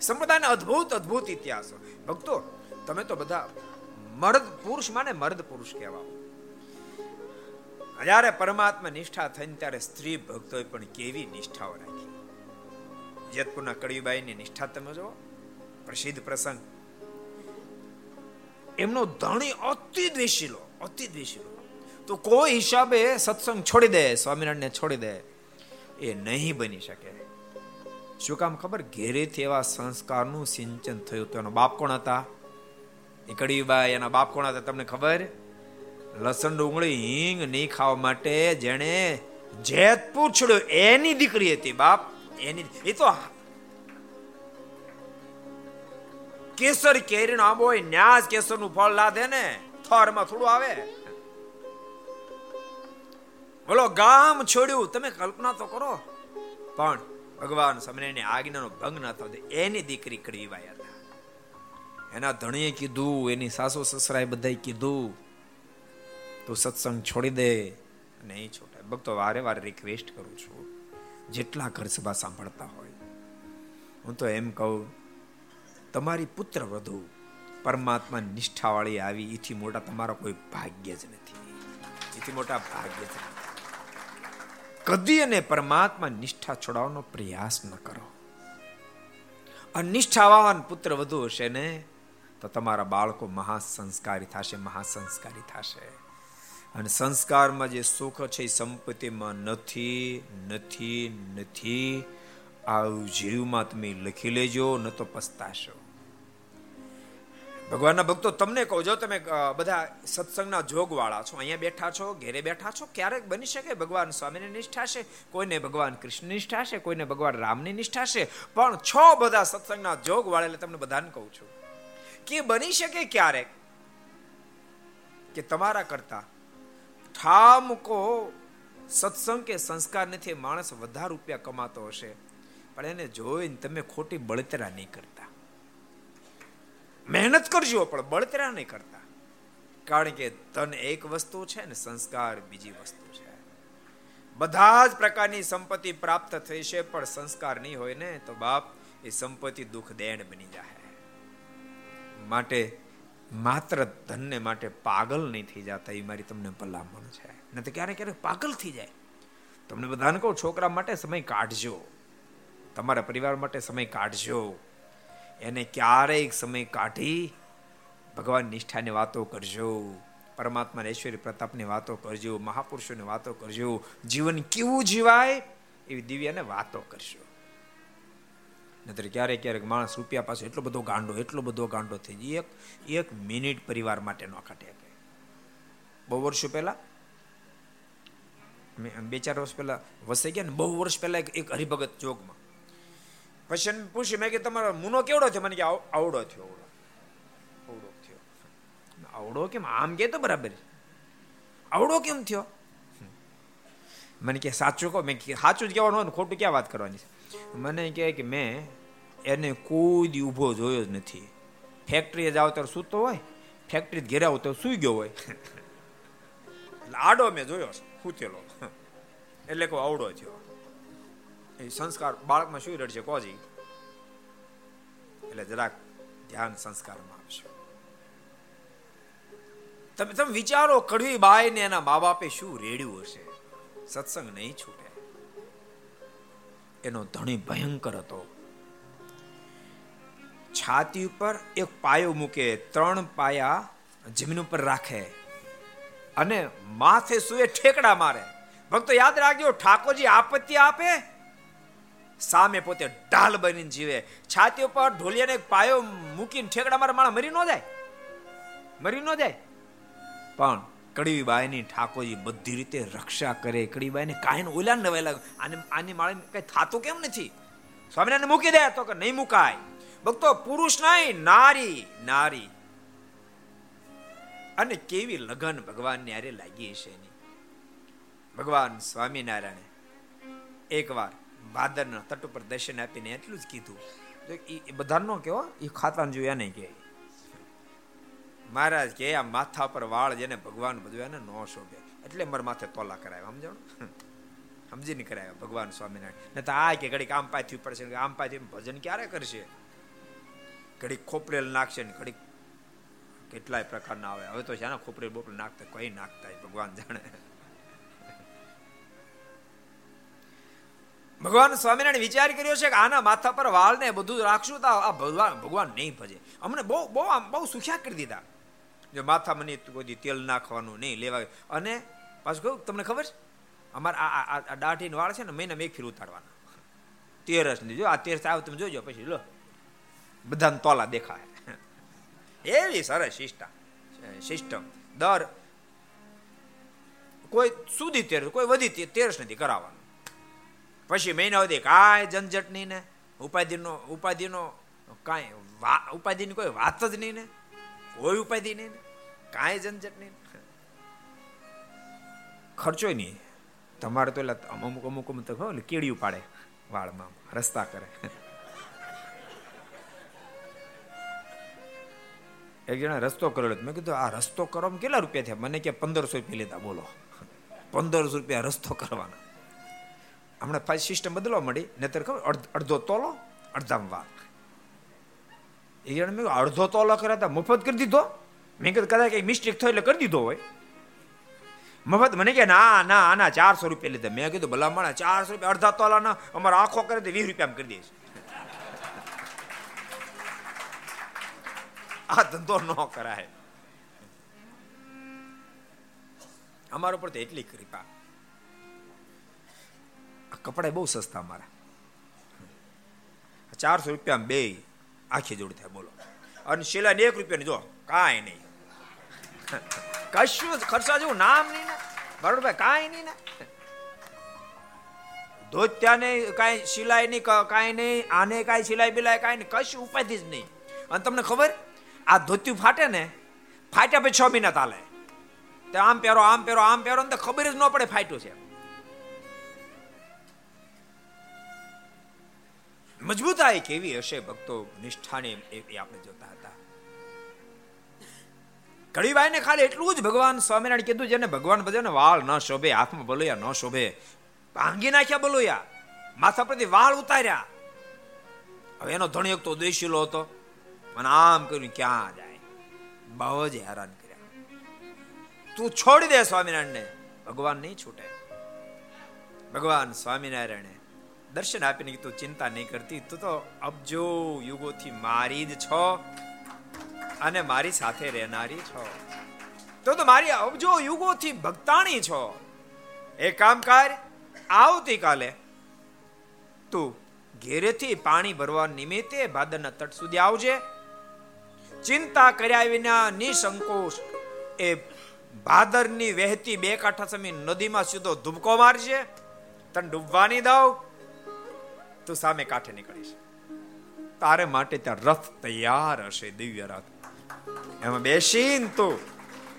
સંપ્રદાયના અદ્ભુત અદ્ભુત ઇતિહાસો. ભક્તો, તમે તો બધા મર્દ પુરુષ માને મર્દ પુરુષ કહેવા જ્યારે પરમાત્મા નિષ્ઠા થઈને ત્યારે સ્ત્રી ભક્તોએ પણ કેવી નિષ્ઠાઓ રાખી. જેતપુરના કડીબાઈની નિષ્ઠા તમે જો પ્રસિદ્ધ પ્રસંગ. એમનો ધણી અતિ દ્વેષીલો અતિ દ્વેષીલો. તો કોઈ હિસાબે સત્સંગ છોડી દે, સ્વામિનારાયણને છોડી દે, એ નહીં બની શકે. શું કામ ખબર? ઘેરેથી એવા સંસ્કારનું સિંચન થયું તો એનો બાપ કોણ હતા? એ કડીબાઈ, એના બાપ કોણ હતા તમને ખબર? લસણ ડુંગળી, હિંગ નહીં ખાવા માટે જેણે જેતપુર છોડ્યો. એની દીકરી હતી બાપ. એની એ તો કેસર કેરીનો આંબો હોય, ન્યાજ કેસરનું ફળ લાદે ને, થરમાં થોડું આવે. બોલો, ગામ છોડ્યું, તમે કલ્પના તો કરો. પણ ભગવાન સમયની આજ્ઞાનો ભંગ ન થતો એની દીકરી કડવીવાય હતા. એના ધણીએ કીધું, એની સાસુ સસરાએ બધાએ કીધું, તું સત્સંગ છોડી દે નહીં છોડે ભક્તો, વારે વારે રિક્વેસ્ટ કરું છું. જેટલા ઘર સભા સાંભળતા હોય. હું તો એમ કહું તમારી પુત્ર વધુ પરમાત્મા નિષ્ઠાવાળી આવી, એથી મોટા તમારો કોઈ ભાગ્ય જ નથી. એથી મોટા ભાગ્ય જ નથી. કદી અને પરમાત્મા નિષ્ઠા છોડાવવાનો પ્રયાસ ન કરો. અનિષ્ઠાવાન પુત્ર વધુ હશે ને, તો તમારા બાળકો મહાસંસ્કારી થશે મહાસંસ્કારી થશે. અને સંસ્કારમાં જે સુખ છે એ સંપત્તિમાં નથી નથી નથી. આ જીવમાં તમે લખી લેજો, ન તો પસ્તાશો. ભગવાનના ભક્તો, તમને કહો, જો તમે બધા સત્સંગના જોગવાળા છો, અહીંયા બેઠા છો, ઘેરે બેઠા છો, ક્યારેક બની શકે ભગવાન સ્વામીની નિષ્ઠા છે, કોઈને ભગવાન કૃષ્ણ નિષ્ઠા છે, કોઈને ભગવાન રામની નિષ્ઠા છે, પણ છો બધા સત્સંગના જોગવાળા, એટલે તમને બધાને કહું છું, કે બની શકે ક્યારેક કે તમારા કરતા ઠામકો સત્સંગ કે સંસ્કાર નથી માણસ વધારે રૂપિયા કમાતો હશે. પણ એને જોઈને તમે ખોટી બળતરા નહીં કરતા. મહેનત કરજો, પણ બળતરા નહીં કરતા. કારણ કે તન એક વસ્તુ છે ને, સંસ્કાર બીજી વસ્તુ છે. બધા જ પ્રકારની સંપત્તિ પ્રાપ્ત થઈ છે, પણ સંસ્કાર નહીં હોય ને, તો બાપ એ સંપત્તિ દુઃખ દેણ બની જાય માટે માત્ર ધનને માટે પાગલ નહીં થઈ જતા, એ મારી તમને ભલામણ છે. નહીં તો ક્યારેક ક્યારેક પાગલ થઈ જાય. તમને બધાને કહું, છોકરા માટે સમય કાઢજો. તમારા પરિવાર માટે સમય કાઢજો. એને ક્યારેક સમય કાઢી ભગવાન નિષ્ઠાની વાતો કરજો પરમાત્મા ઐશ્વર્ય પ્રતાપની વાતો કરજો, મહાપુરુષોની વાતો કરજો, જીવન કેવું જીવાય એવી દિવ્યને વાતો કરજો. નતર ક્યારેક ક્યારેક માણસ રૂપિયા પાસે એટલો બધો ગાંડો, એટલો બધો ગાંડો થઈ જાય, એક એક મિનિટ પરિવાર માટે ન કાઢે બહુ વર્ષો પહેલા બે ચાર વર્ષ પહેલા વસે ગયા ને, બહુ વર્ષ પહેલા એક હરિભગત જોગમાં પછી પૂછ્યું, મેં કે તમારો મુનો કેવડો થયો? મને કે આવડો થયો, આવડો. આવડો થયો. આવડો કેમ? આમ કે તો બરાબર. આવડો કેમ થયો? મને કે, સાચું કહો. મેં સાચું જ કહેવાનું હોય ખોટું ક્યાં વાત કરવાની છે? મને કહે કે, મેં એને કોઈ દી ઊભો જોયો જ નથી. ફેક્ટરીએ જાવ ત્યારે સૂતો હોય, ફેક્ટરી ઘેરે આવો તો સૂઈ ગયો હોય. આડો મેં જોયો, સૂતેલો. એટલે કહો આવડો થયો. સંસ્કાર બાળકમાં શું રડશે? કોજી એટલે જરાક ધ્યાન સંસ્કારમાં આવશે તમે તમે વિચારો કડવી બાઈ ને એના મા બાપે શું રેડ્યું હશે? સત્સંગ નહીં છૂટે. એનો ધણી ભયંકર હતો. છાતી ઉપર એક પાયો મૂકે, ત્રણ પાયા જમીન ઉપર રાખે અને માથે સુએ ઠેકડા મારે. ભક્તો યાદ રાખજો, ઠાકોરજી આપત્તિ આપે સામે પોતે ઢાલ બનીને જીવે. છાતી ઉપર ઢોલિયાને પાયો મૂકીને ઠેકડા મારા માણસ મરી ન જાય. મરી ન જાય. પણ કડીબાઈની ઠાકોરજી બધી રીતે રક્ષા કરે. કડીબાઈને કાંઈ ઓલા નવાય આને આની માળે કઈ થતું કેમ નથી? સ્વામિનારાયણ મૂકી દે તો કે નહીં મુકાય. ભક્તો, પુરુષ નહીં, નારી નારી. અને કેવી લગન ભગવાનને આરે લાગી છે એની? ભગવાન એક એકવાર ભાદરના તટ ઉપર દર્શન આપીને એટલું જ કીધું. તો એ બધાનો કેવો એ ખાતાને જોયા નહીં કે. મહારાજ કે, આ માથા પર વાળ જેને ભગવાન બધું એને નો શોભે. એટલે મારા માથે તોલા કરાવ્યા સમજણ? સમજીને કરાવ્યા ભગવાન સ્વામિનારાયણ. ને તો આ કે ઘડીક આમ પાથ્યું પડશે આમ પાથ્યું ભજન ક્યારે કરશે? ઘડીક ખોપરેલ નાખશે ને ઘડીક કેટલાય પ્રકારના આવે. હવે તો છે ને ખોપરેલ બોપરેલ નાખતા કઈ નાખતા ભગવાન જાણે. ભગવાન સ્વામિનારાયણ વિચાર કર્યો છે કે આના માથા પર વાળ ને બધું રાખશું તો આ ભગવાન ભગવાન નહીં ભજે. અમને બહુ બહુ આમ બહુ સુખ્યા કરી દીધા. જો માથા મને કોઈ તેલ નાખવાનું નહીં લેવા અને પાછું કહું, તમને ખબર છે? અમારે આ આ દાઢીને વાળ છે ને મહિનામાં એક ફીર ઉતારવાના. તેરસની જો આ તેરસ આવે તમે જોજો પછી, લો. બધાને તોલા દેખાય. એવી સરસ સિસ્ટમ સિસ્ટમ દર કોઈ સુધી તેરસ કોઈ વધી તેરસ નથી કરાવવાનું. પછી મહિના સુધી કાંઈ ઝંઝટ નહીં ને ઉપાધિનો ઉપાધિનો કાંઈ ઉપાધિની કોઈ વાત જ નહીં ને કોઈ ઉપાધિ નહીં ને કાંઈ ઝંઝટ નહીં ખર્ચો નહીં. તમારે તો અમુક અમુક અમુક તો કેડિયું પાડે વાળમાં, રસ્તા કરે. એક જણા રસ્તો કરેલો મેં કીધું, આ રસ્તો કરવામાં કેટલા રૂપિયા થયા? મને કે, પંદરસો રૂપિયા લીધા. બોલો. પંદરસો રૂપિયા રસ્તો કરવાના. હમણાં પાછી સિસ્ટમ બદલવા મળી નતર ખબર અડધો તોલો, અડધામાં વાર એ મેં અડધો તોલો કર્યા હતા, મફત કરી દીધો? મેં કીધું, કદાચ કઈ મિસ્ટેક થયો એટલે કરી દીધો હોય. મફત મને કે, ના ના, આના ચારસો રૂપિયા લીધા. મેં કીધું ભલા મળે ચારસો રૂપિયા, અડધા તોલાના, અમારે આખો કરે તો વીસ રૂપિયા કરી દઈશ. આ ધંધો ન કરાય. અમારા ઉપર તો એટલી કૃપા. કપડા બહુ સસ્તા મારા. ચારસો રૂપિયા બે આખી જોડ થાય, બોલો. અને શેલા એક રૂપિયા જો, કાંઈ નહીં. કશું ખર્ચા જેવું નામ નહીં ને. બરોબર ભાઈ કાંઈ નહીં ને. ધોત્યા નહીં કાંઈ સિલાઈ નહીં કાંઈ નહીં, આને કાંઈ સિલાઈ બિલાઈ કાંઈ નહીં, કશું ઉપાધિ જ નહીં. અને તમને ખબર, આ ધોત્યું ફાટે ને, ફાટ્યા પછી છ મહિના ચાલે તે આમ પહેરો આમ પહેરો આમ પહેરો, ને તો ખબર જ ન પડે ફાટ્યું છે. મજબૂતાઈ કેવી હશે ભક્તો નિષ્ઠાને આપણે જોતા હતા. કડીબાઈને ખાલી એટલું જ ભગવાન સ્વામિનારાયણ કીધું જેને ભગવાન ભજન વાળ ન શોભે, હાથમાં બલોયા ન શોભે. ભાંગી નાખ્યા બલોયા. માથા પરથી વાળ ઉતાર્યા. હવે એનો ધણિયક તો દેશીલો હતો. મને આમ કર્યું ક્યાં જાય? બહુ જ હેરાન કર્યા. તું છોડી દે સ્વામિનારાયણને. ભગવાન નહીં છૂટે. ભગવાન સ્વામિનારાયણે દર્શન આપીને તું ચિંતા નહીં કરતી. તું તો અબજો યુગોથી મારી જ છો અને મારી સાથે રહેનારી છો. તો તો મારી અબજો યુગોથી ભક્તાણી છો. એ કામ કર, આવતીકાલે તું ઘેરેથી પાણી ભરવા નિમિત્તે ભાદરના તટ સુધી આવજે. ચિંતા કર્યા વિના નિસંકોચ એ ભાદરની વહેતી બે કાંઠા સમી નદીમાં સીધો ધુબકો મારજે. તને ડૂબવાની દઉં તું સામે કાંઠે નીકળીશ. તારે માટે ત્યાં રથ તૈયાર હશે દિવ્ય રથ. એમાં બેસીન તું.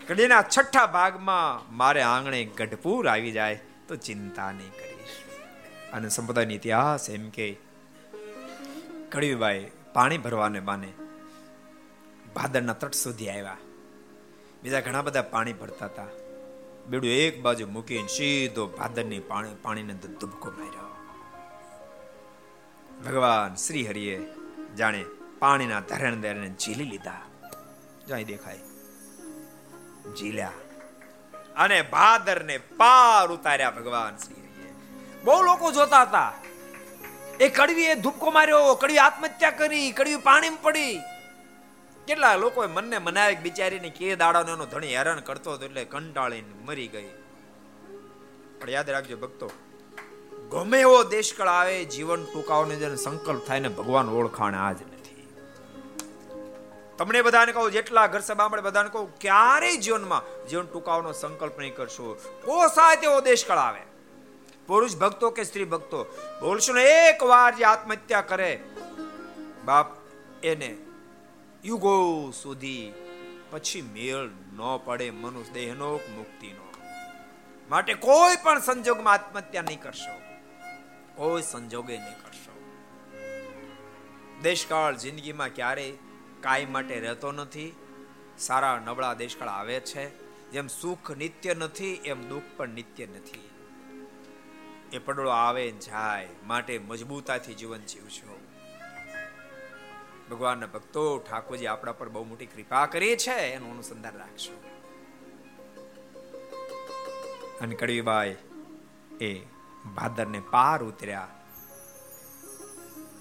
કડીના છઠ્ઠા ભાગમાં મારે આંગણે ગઢપુર આવી જાય તો ચિંતા નહીં કરીશ. અને સંપ્રદાયનો ઇતિહાસ એમ કે કડવીબાઈ પાણી ભરવાને બાને ભાદરના તટ સુધી આવ્યા. બીજા ઘણા બધા પાણી ભરતા હતા. બેડું એક બાજુ મૂકીને સીધો ભાદરની પાણી પાણીને ધુબકો માર્યો. ભગવાન શ્રી હરિએ જાણે પાણીના ધરણ ધરણે ઝીલી લીધા. જાય દેખાય, ઝીલ્યા. અને ભાદરને પાર ઉતાર્યા ભગવાન શ્રી હરિએ બહુ લોકો જોતા હતા. એ કડવી એ ધૂપકો માર્યો, કડવી આત્મહત્યા કરી, કડવી પાણીમાં પડી. કેટલા લોકોએ મનને મનાવે બિચારીને કે દાડાનો એનો ધણી હેરાન કરતો હતો એટલે કંટાળીને મરી ગઈ. પણ યાદ રાખજો ભક્તો ગમે એવો દેશકળ આવે, જીવન ટૂંકાઓને જેને સંકલ્પ થાય ને ભગવાન ઓળખાણ, આ જ નથી. તમને બધાને કહું, જેટલા ઘર સભામાં બધાને કહું, ક્યારેય જીવનમાં જીવન ટૂંકાઓનો સંકલ્પ નહીં કરશો. કોસાય તેવો દેશકળ આવે? પુરુષ ભક્તો કે સ્ત્રી ભક્તો? બોલશો ને, એક વાર જે આત્મહત્યા કરે, બાપ એને યુગો સુધી પછી મેળ ન પડે, મનુષ્ય દેહનો મુક્તિનો. માટે કોઈ પણ સંજોગમાં આત્મહત્યા નહીં કરશો. કોઈ સંજોગે નહીં કરશો. દેશકાળ જિંદગીમાં ક્યારેય કાય માટે રહેતો નથી. સારા નબળા દેશકાળ આવે છે. જેમ સુખ નિત્ય નથી, એમ દુઃખ પણ નિત્ય નથી. એ પડળો આવે જાય, માટે મજબૂતાથી જીવન જીવશો ભગવાનના ભક્તો, ઠાકોરજી આપણા પર બહુ મોટી કૃપા કરી છે, એનું અનુસંધાન રાખશો. અને કડવીબાઈ એ ભાદરને પાર ઉતર્યા.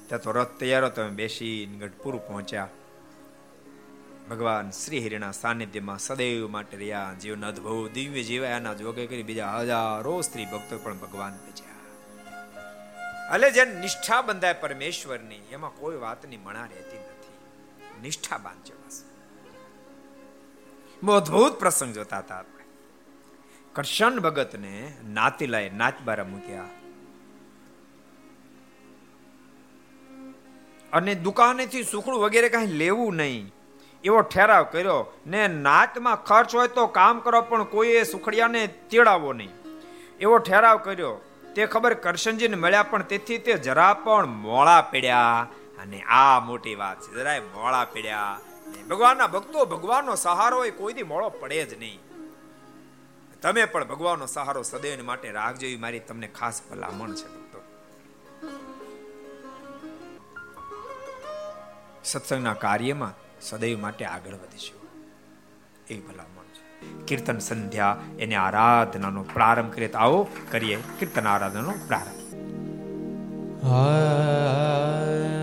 ત્યાં તો રથ તૈયાર હતો બેસી ગઢપુર પહોંચ્યા. ભગવાન શ્રી હરિના સાનિધ્યમાં સદૈવ માટે રહ્યા. જીવન અદભુત દિવ્ય જીવાયાના જોગે કરી બીજા હજારો સ્ત્રી ભક્તો પણ ભગવાન ભજ્યા. એટલે જે નિષ્ઠા બંધાય પરમેશ્વરની, એમાં કોઈ વાતની મણા રહેતી નથી. નિષ્ઠા બાંધજો બસ બહુ અદભુત પ્રસંગ જોતા હતા કરશન ભગતને નાતીલાએ નાચબારા મૂક્યા. અને દુકાનેથી સુખડું વગેરે કઈ લેવું નહીં. એવો ઠેરાવ કર્યો, ને નાચમાં ખર્ચ હોય તો કામ કરો, પણ કોઈએ સુખડિયાને તેડાવો નહીં. એવો ઠેરાવ કર્યો, તે ખબર કરશનજીને મળ્યા, પણ તેથી તે જરા પણ મોળા પડ્યા. અને આ મોટી વાત છે, જરાય મોળા પડ્યા ભગવાનના ભક્તો ભગવાનનો સહારો હોય કોઈ દી મોળો પડે જ નહીં. તમે પણ ભગવાનનો સહારો સદૈવ માટે રાખજો એવી મારી તમને ખાસ ભલામણ છે ભક્તો. સત્સંગના કાર્યમાં સદૈવ માટે આગળ વધીશું. એ ભલામણ છે. કીર્તન સંધ્યા, એને આરાધનાનો પ્રારંભ કરીએ આવો, કરીએ કીર્તન આરાધનાનો પ્રારંભ. હા.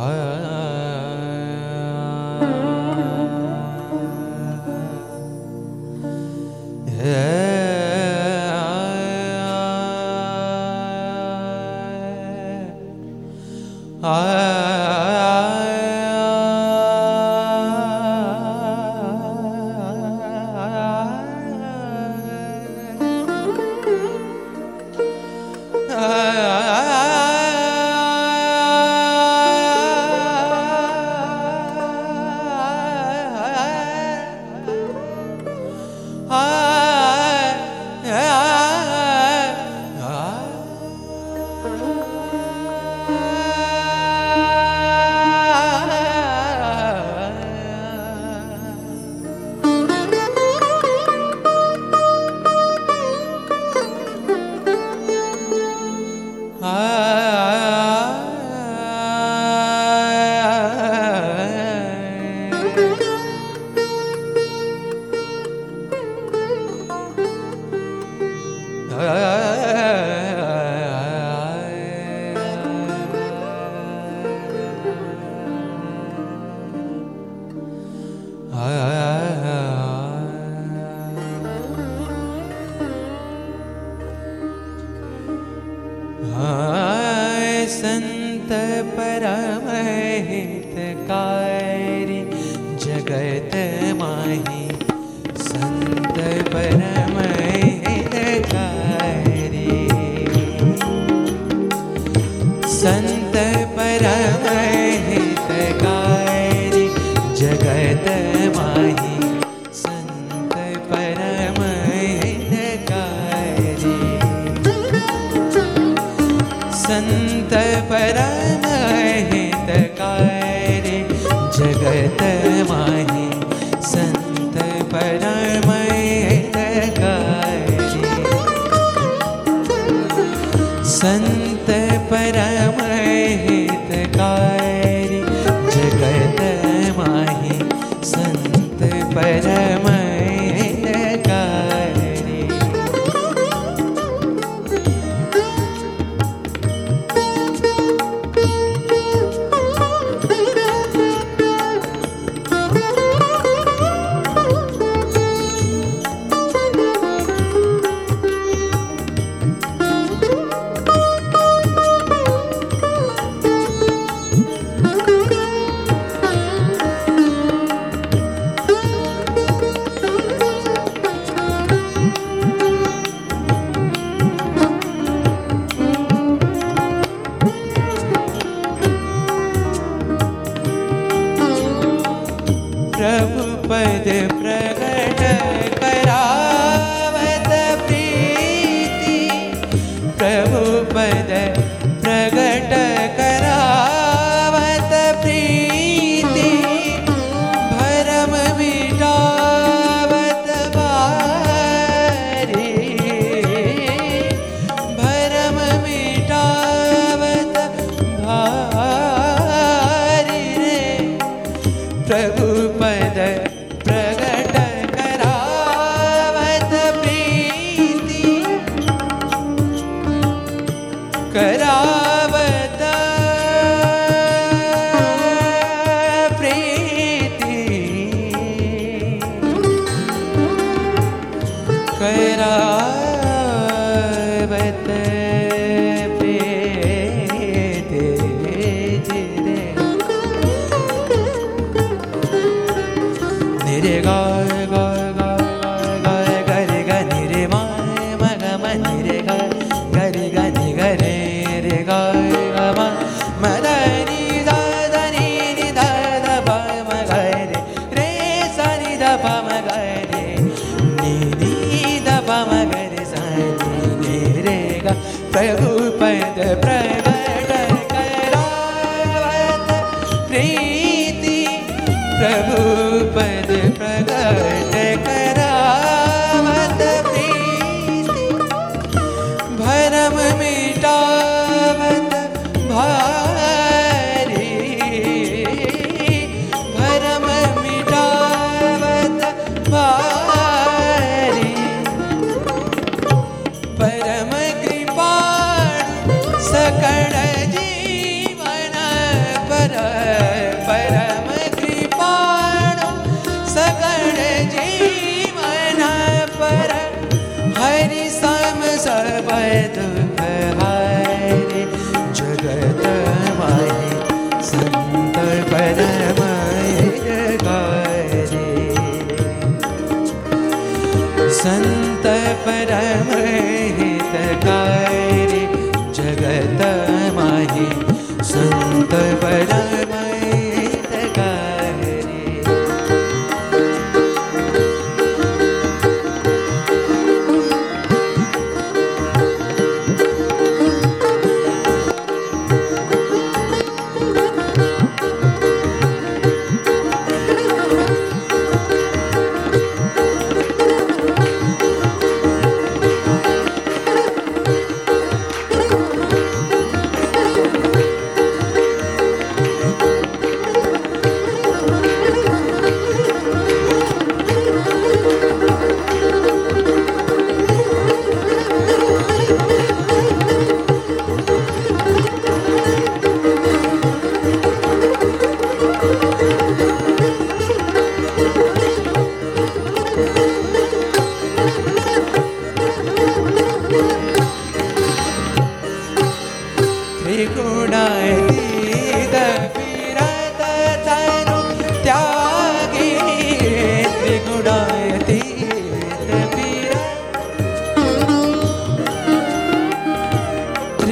哎，哎，哎。गत माय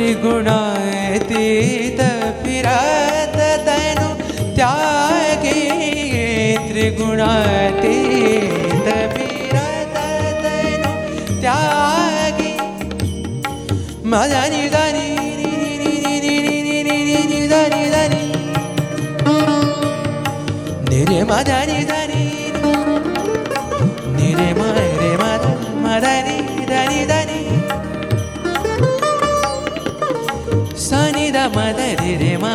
त्रिगुणातीत फिरत तनु त्यागी त्रिगुणातीत फिरत तनु त्यागी मजा निदानी निरे मदनि धनि निरे मरे मद मदनी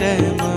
damn.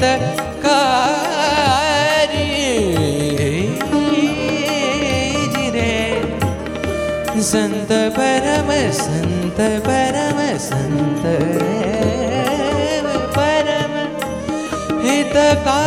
செய்த காரிரே சந்த பரம சந்த பரம சந்த பரம ஹிதகா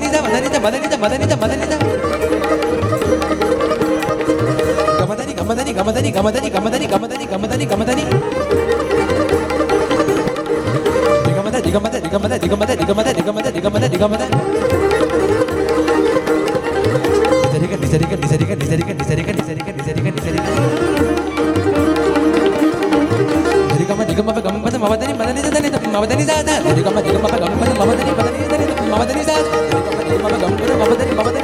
మదనిత మదనిత మదనిత మదనిత మదనిత మదనిత గమదని గమదని గమదని గమదని గమదని గమదని గమదని గమదని దిగమద దిగమద దిగమద దిగమద దిగమద దిగమద దిగమద దిగమద నిజరిక నిజరిక నిజరిక నిజరిక నిజరిక నిజరిక నిజరిక నిజరిక నిగమ నిగమ గమ్మద మమదని మదని Dhanitha మమదని దాద నిగమ నిగమ Mamadani Zad, Mamadani Zad, Mamadani Zad, Mamadani Zad, Mamadani Zad, Mamadani Zad, Mamadani Zad, Mamadani Zad,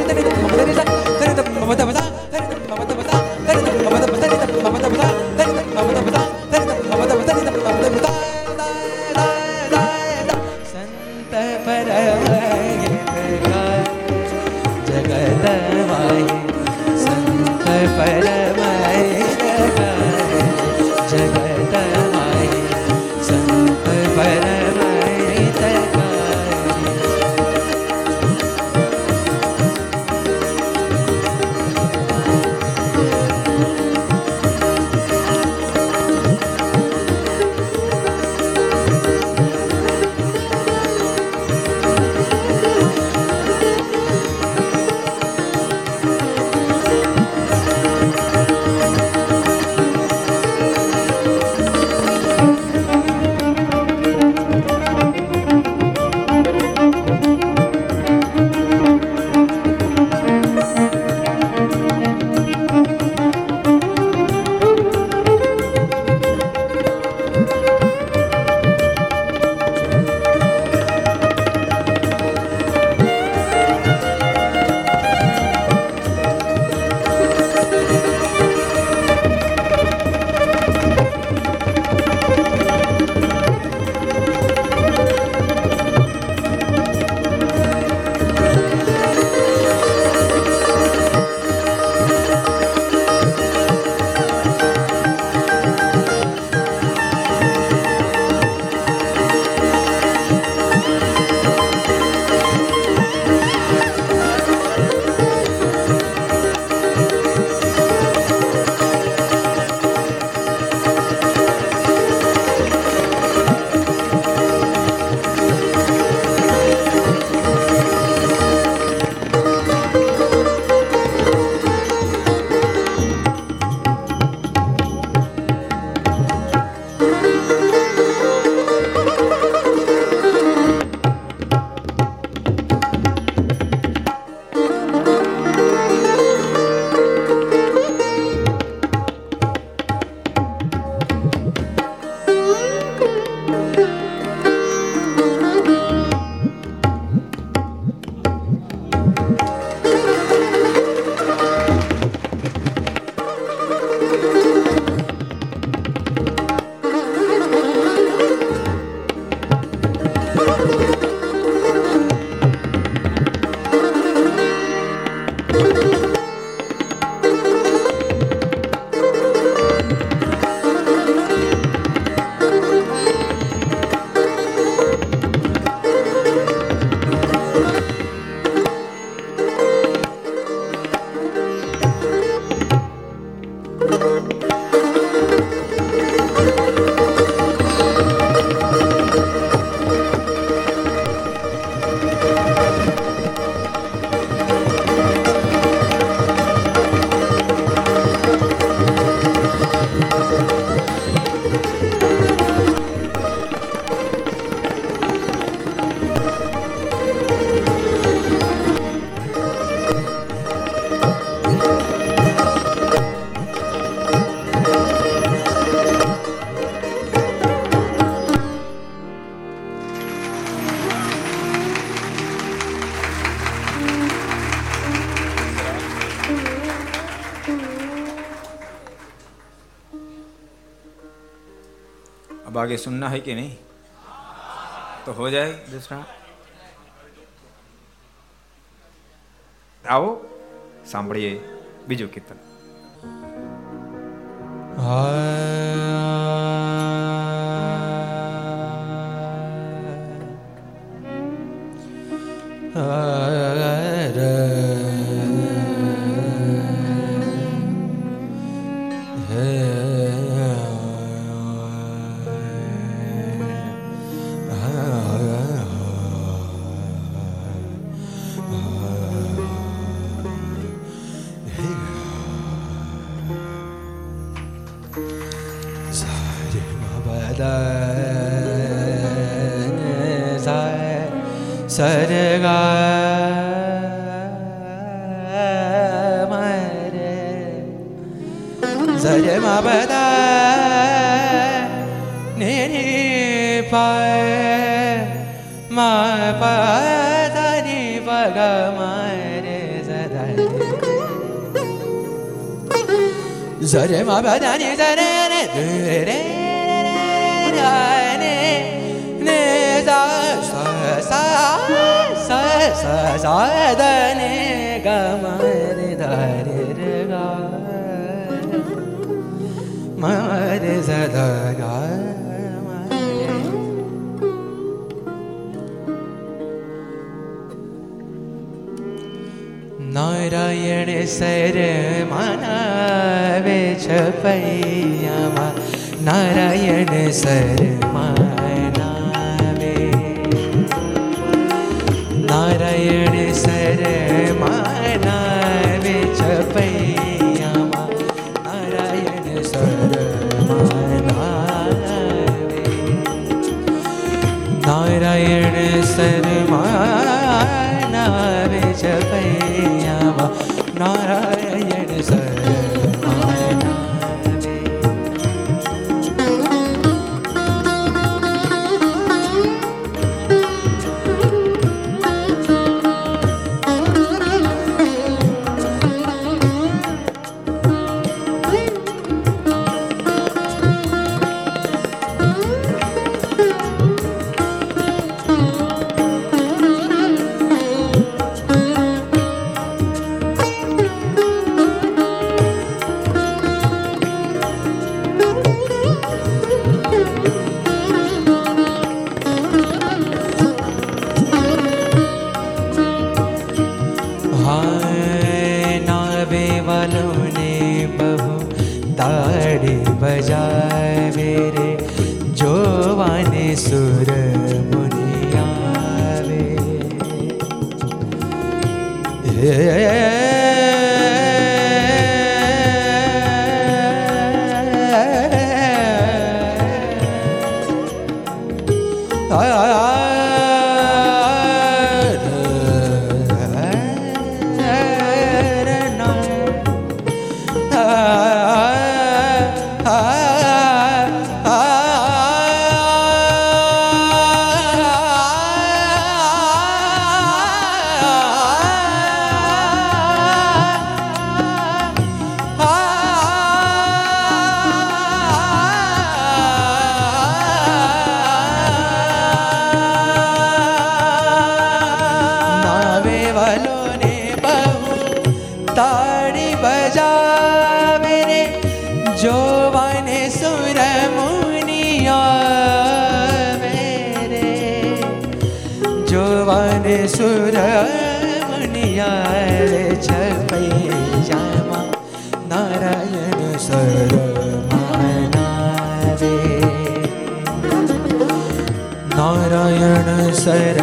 अब आगे सुनना है कि नहीं तो हो जाए दूसरा આવો સાંભળીએ બીજું કીર્તન My ba is ni da re ne ne ne Narayan sir માનાવે છપૈયામાં નારાયણ સર માનાવે નારાયણ સર છપૈયામાં જોવાને સુર મુનિયા છપૈયામાં નારાયણ સર નારાયણ સર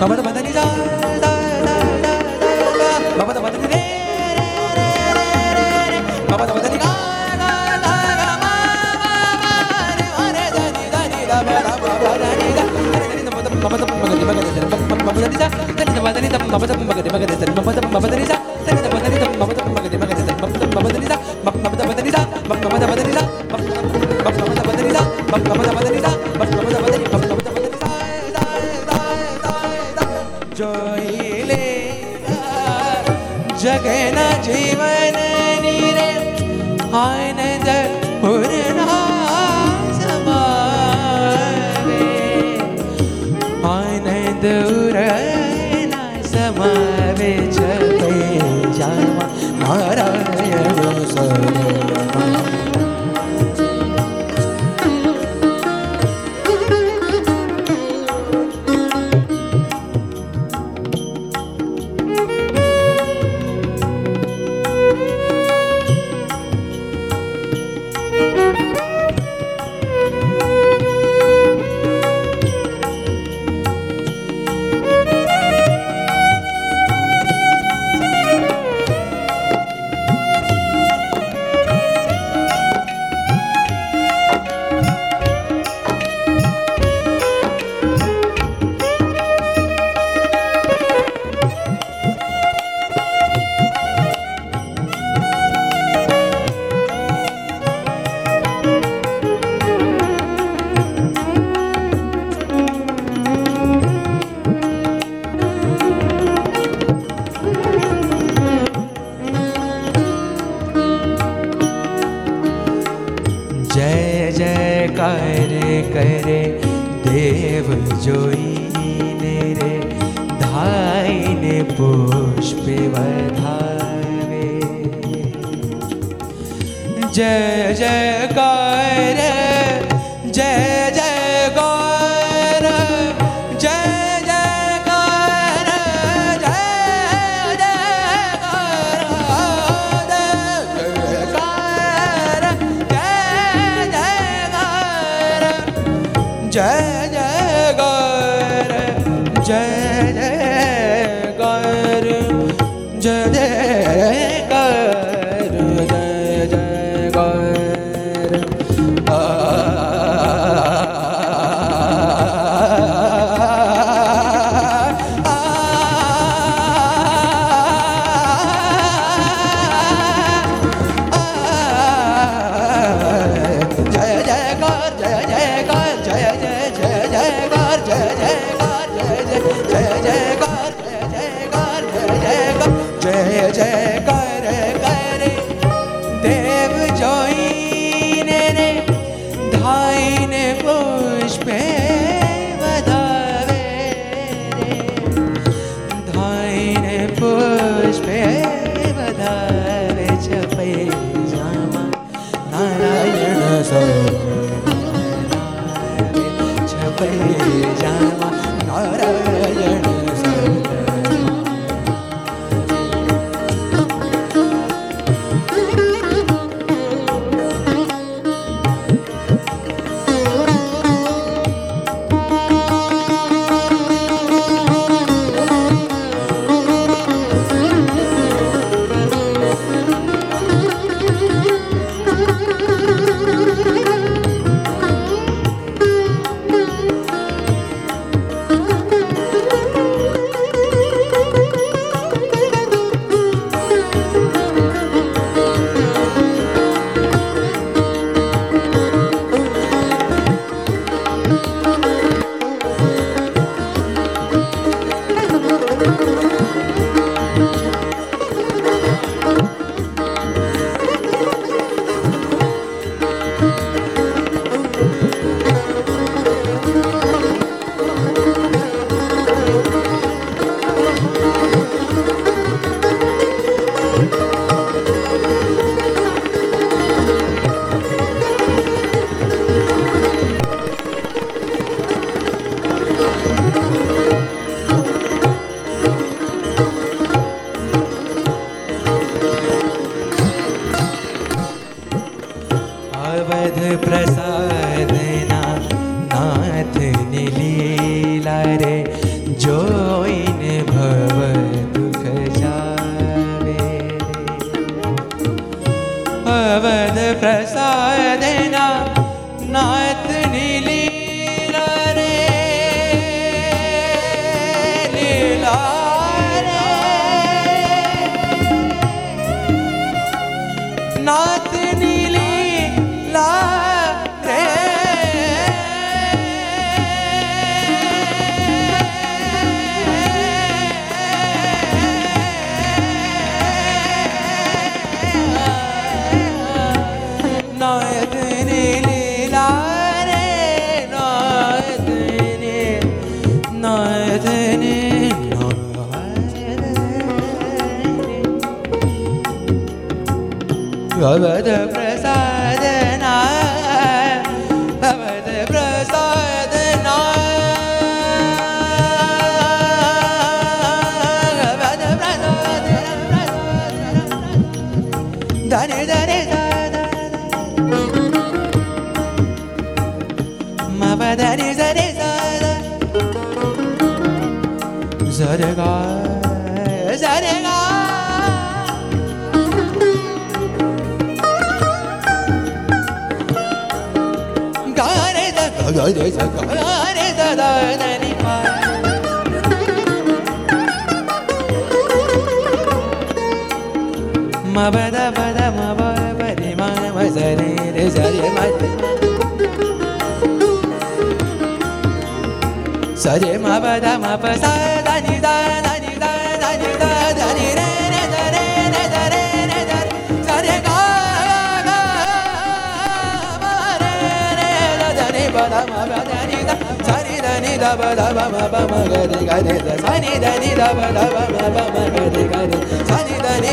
Kamar Madaniza. ba da ni da ba ba da ba ga de ba ga de da ba ba da ba ba da ni da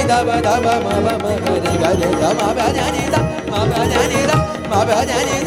मा जानी मा जानी मा जानी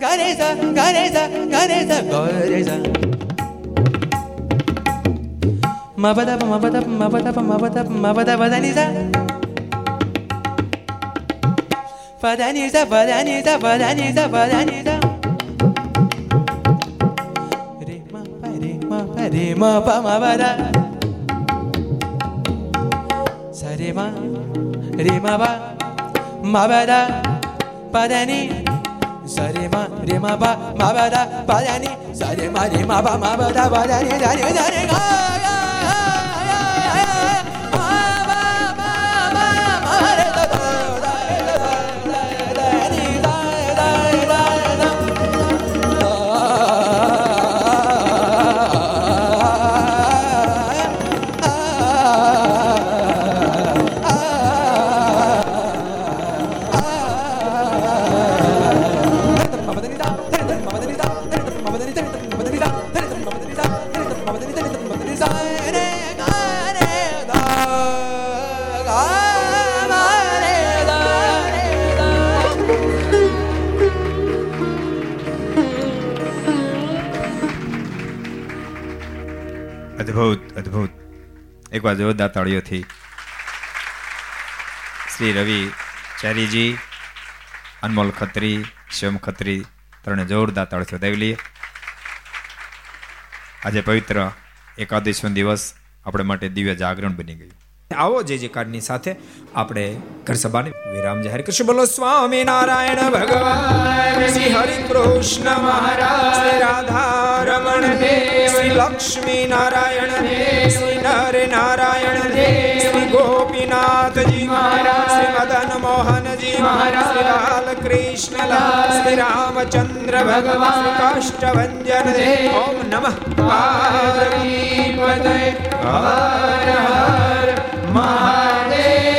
Gareza, gareza, gareza, gareza. Mabada, mabada, mabada, mabada, mabada, badaniza. Badaniza, badaniza, badaniza, badaniza. Re pa ma ba da sa re ma re ma ba ma ba da pa da sa re ma re ma ba ma ba da pa da sa re ma ba ma ba da pa da અદ્ભુત અદ્ભુત. એકવાર જોરદાર તાળીઓથી શ્રી રવિ ચારીજી, અનમોલ ખત્રી, શિવમ ખત્રી, ત્રણે જોરદાર તાળીઓ દેવી લઈએ આજે પવિત્ર એકાદશનો દિવસ. આપણે માટે દિવ્ય જાગરણ બની ગયું. આવો જે જે સાથે આપણે ઘર સભાને વિરામ જાહેર કરશું. બોલો, સ્વામી નારાયણ ભગવાન, શ્રી હરિ કૃષ્ણ મહારાજ રાધા રમણ શ્રી લક્ષ્મી નારાયણ શ્રી નર નારાયણ શ્રી ગોપીનાથજી મહારાજ, શ્રી મદન મોહનજી મહારાજ, શ્રી લાલ કૃષ્ણલાલ શ્રી રામચંદ્ર ભગવાન કાષ્ટભંજન દેવ ઓમ નમઃ. પાર્વતી પતય હર હર મહાદેવ.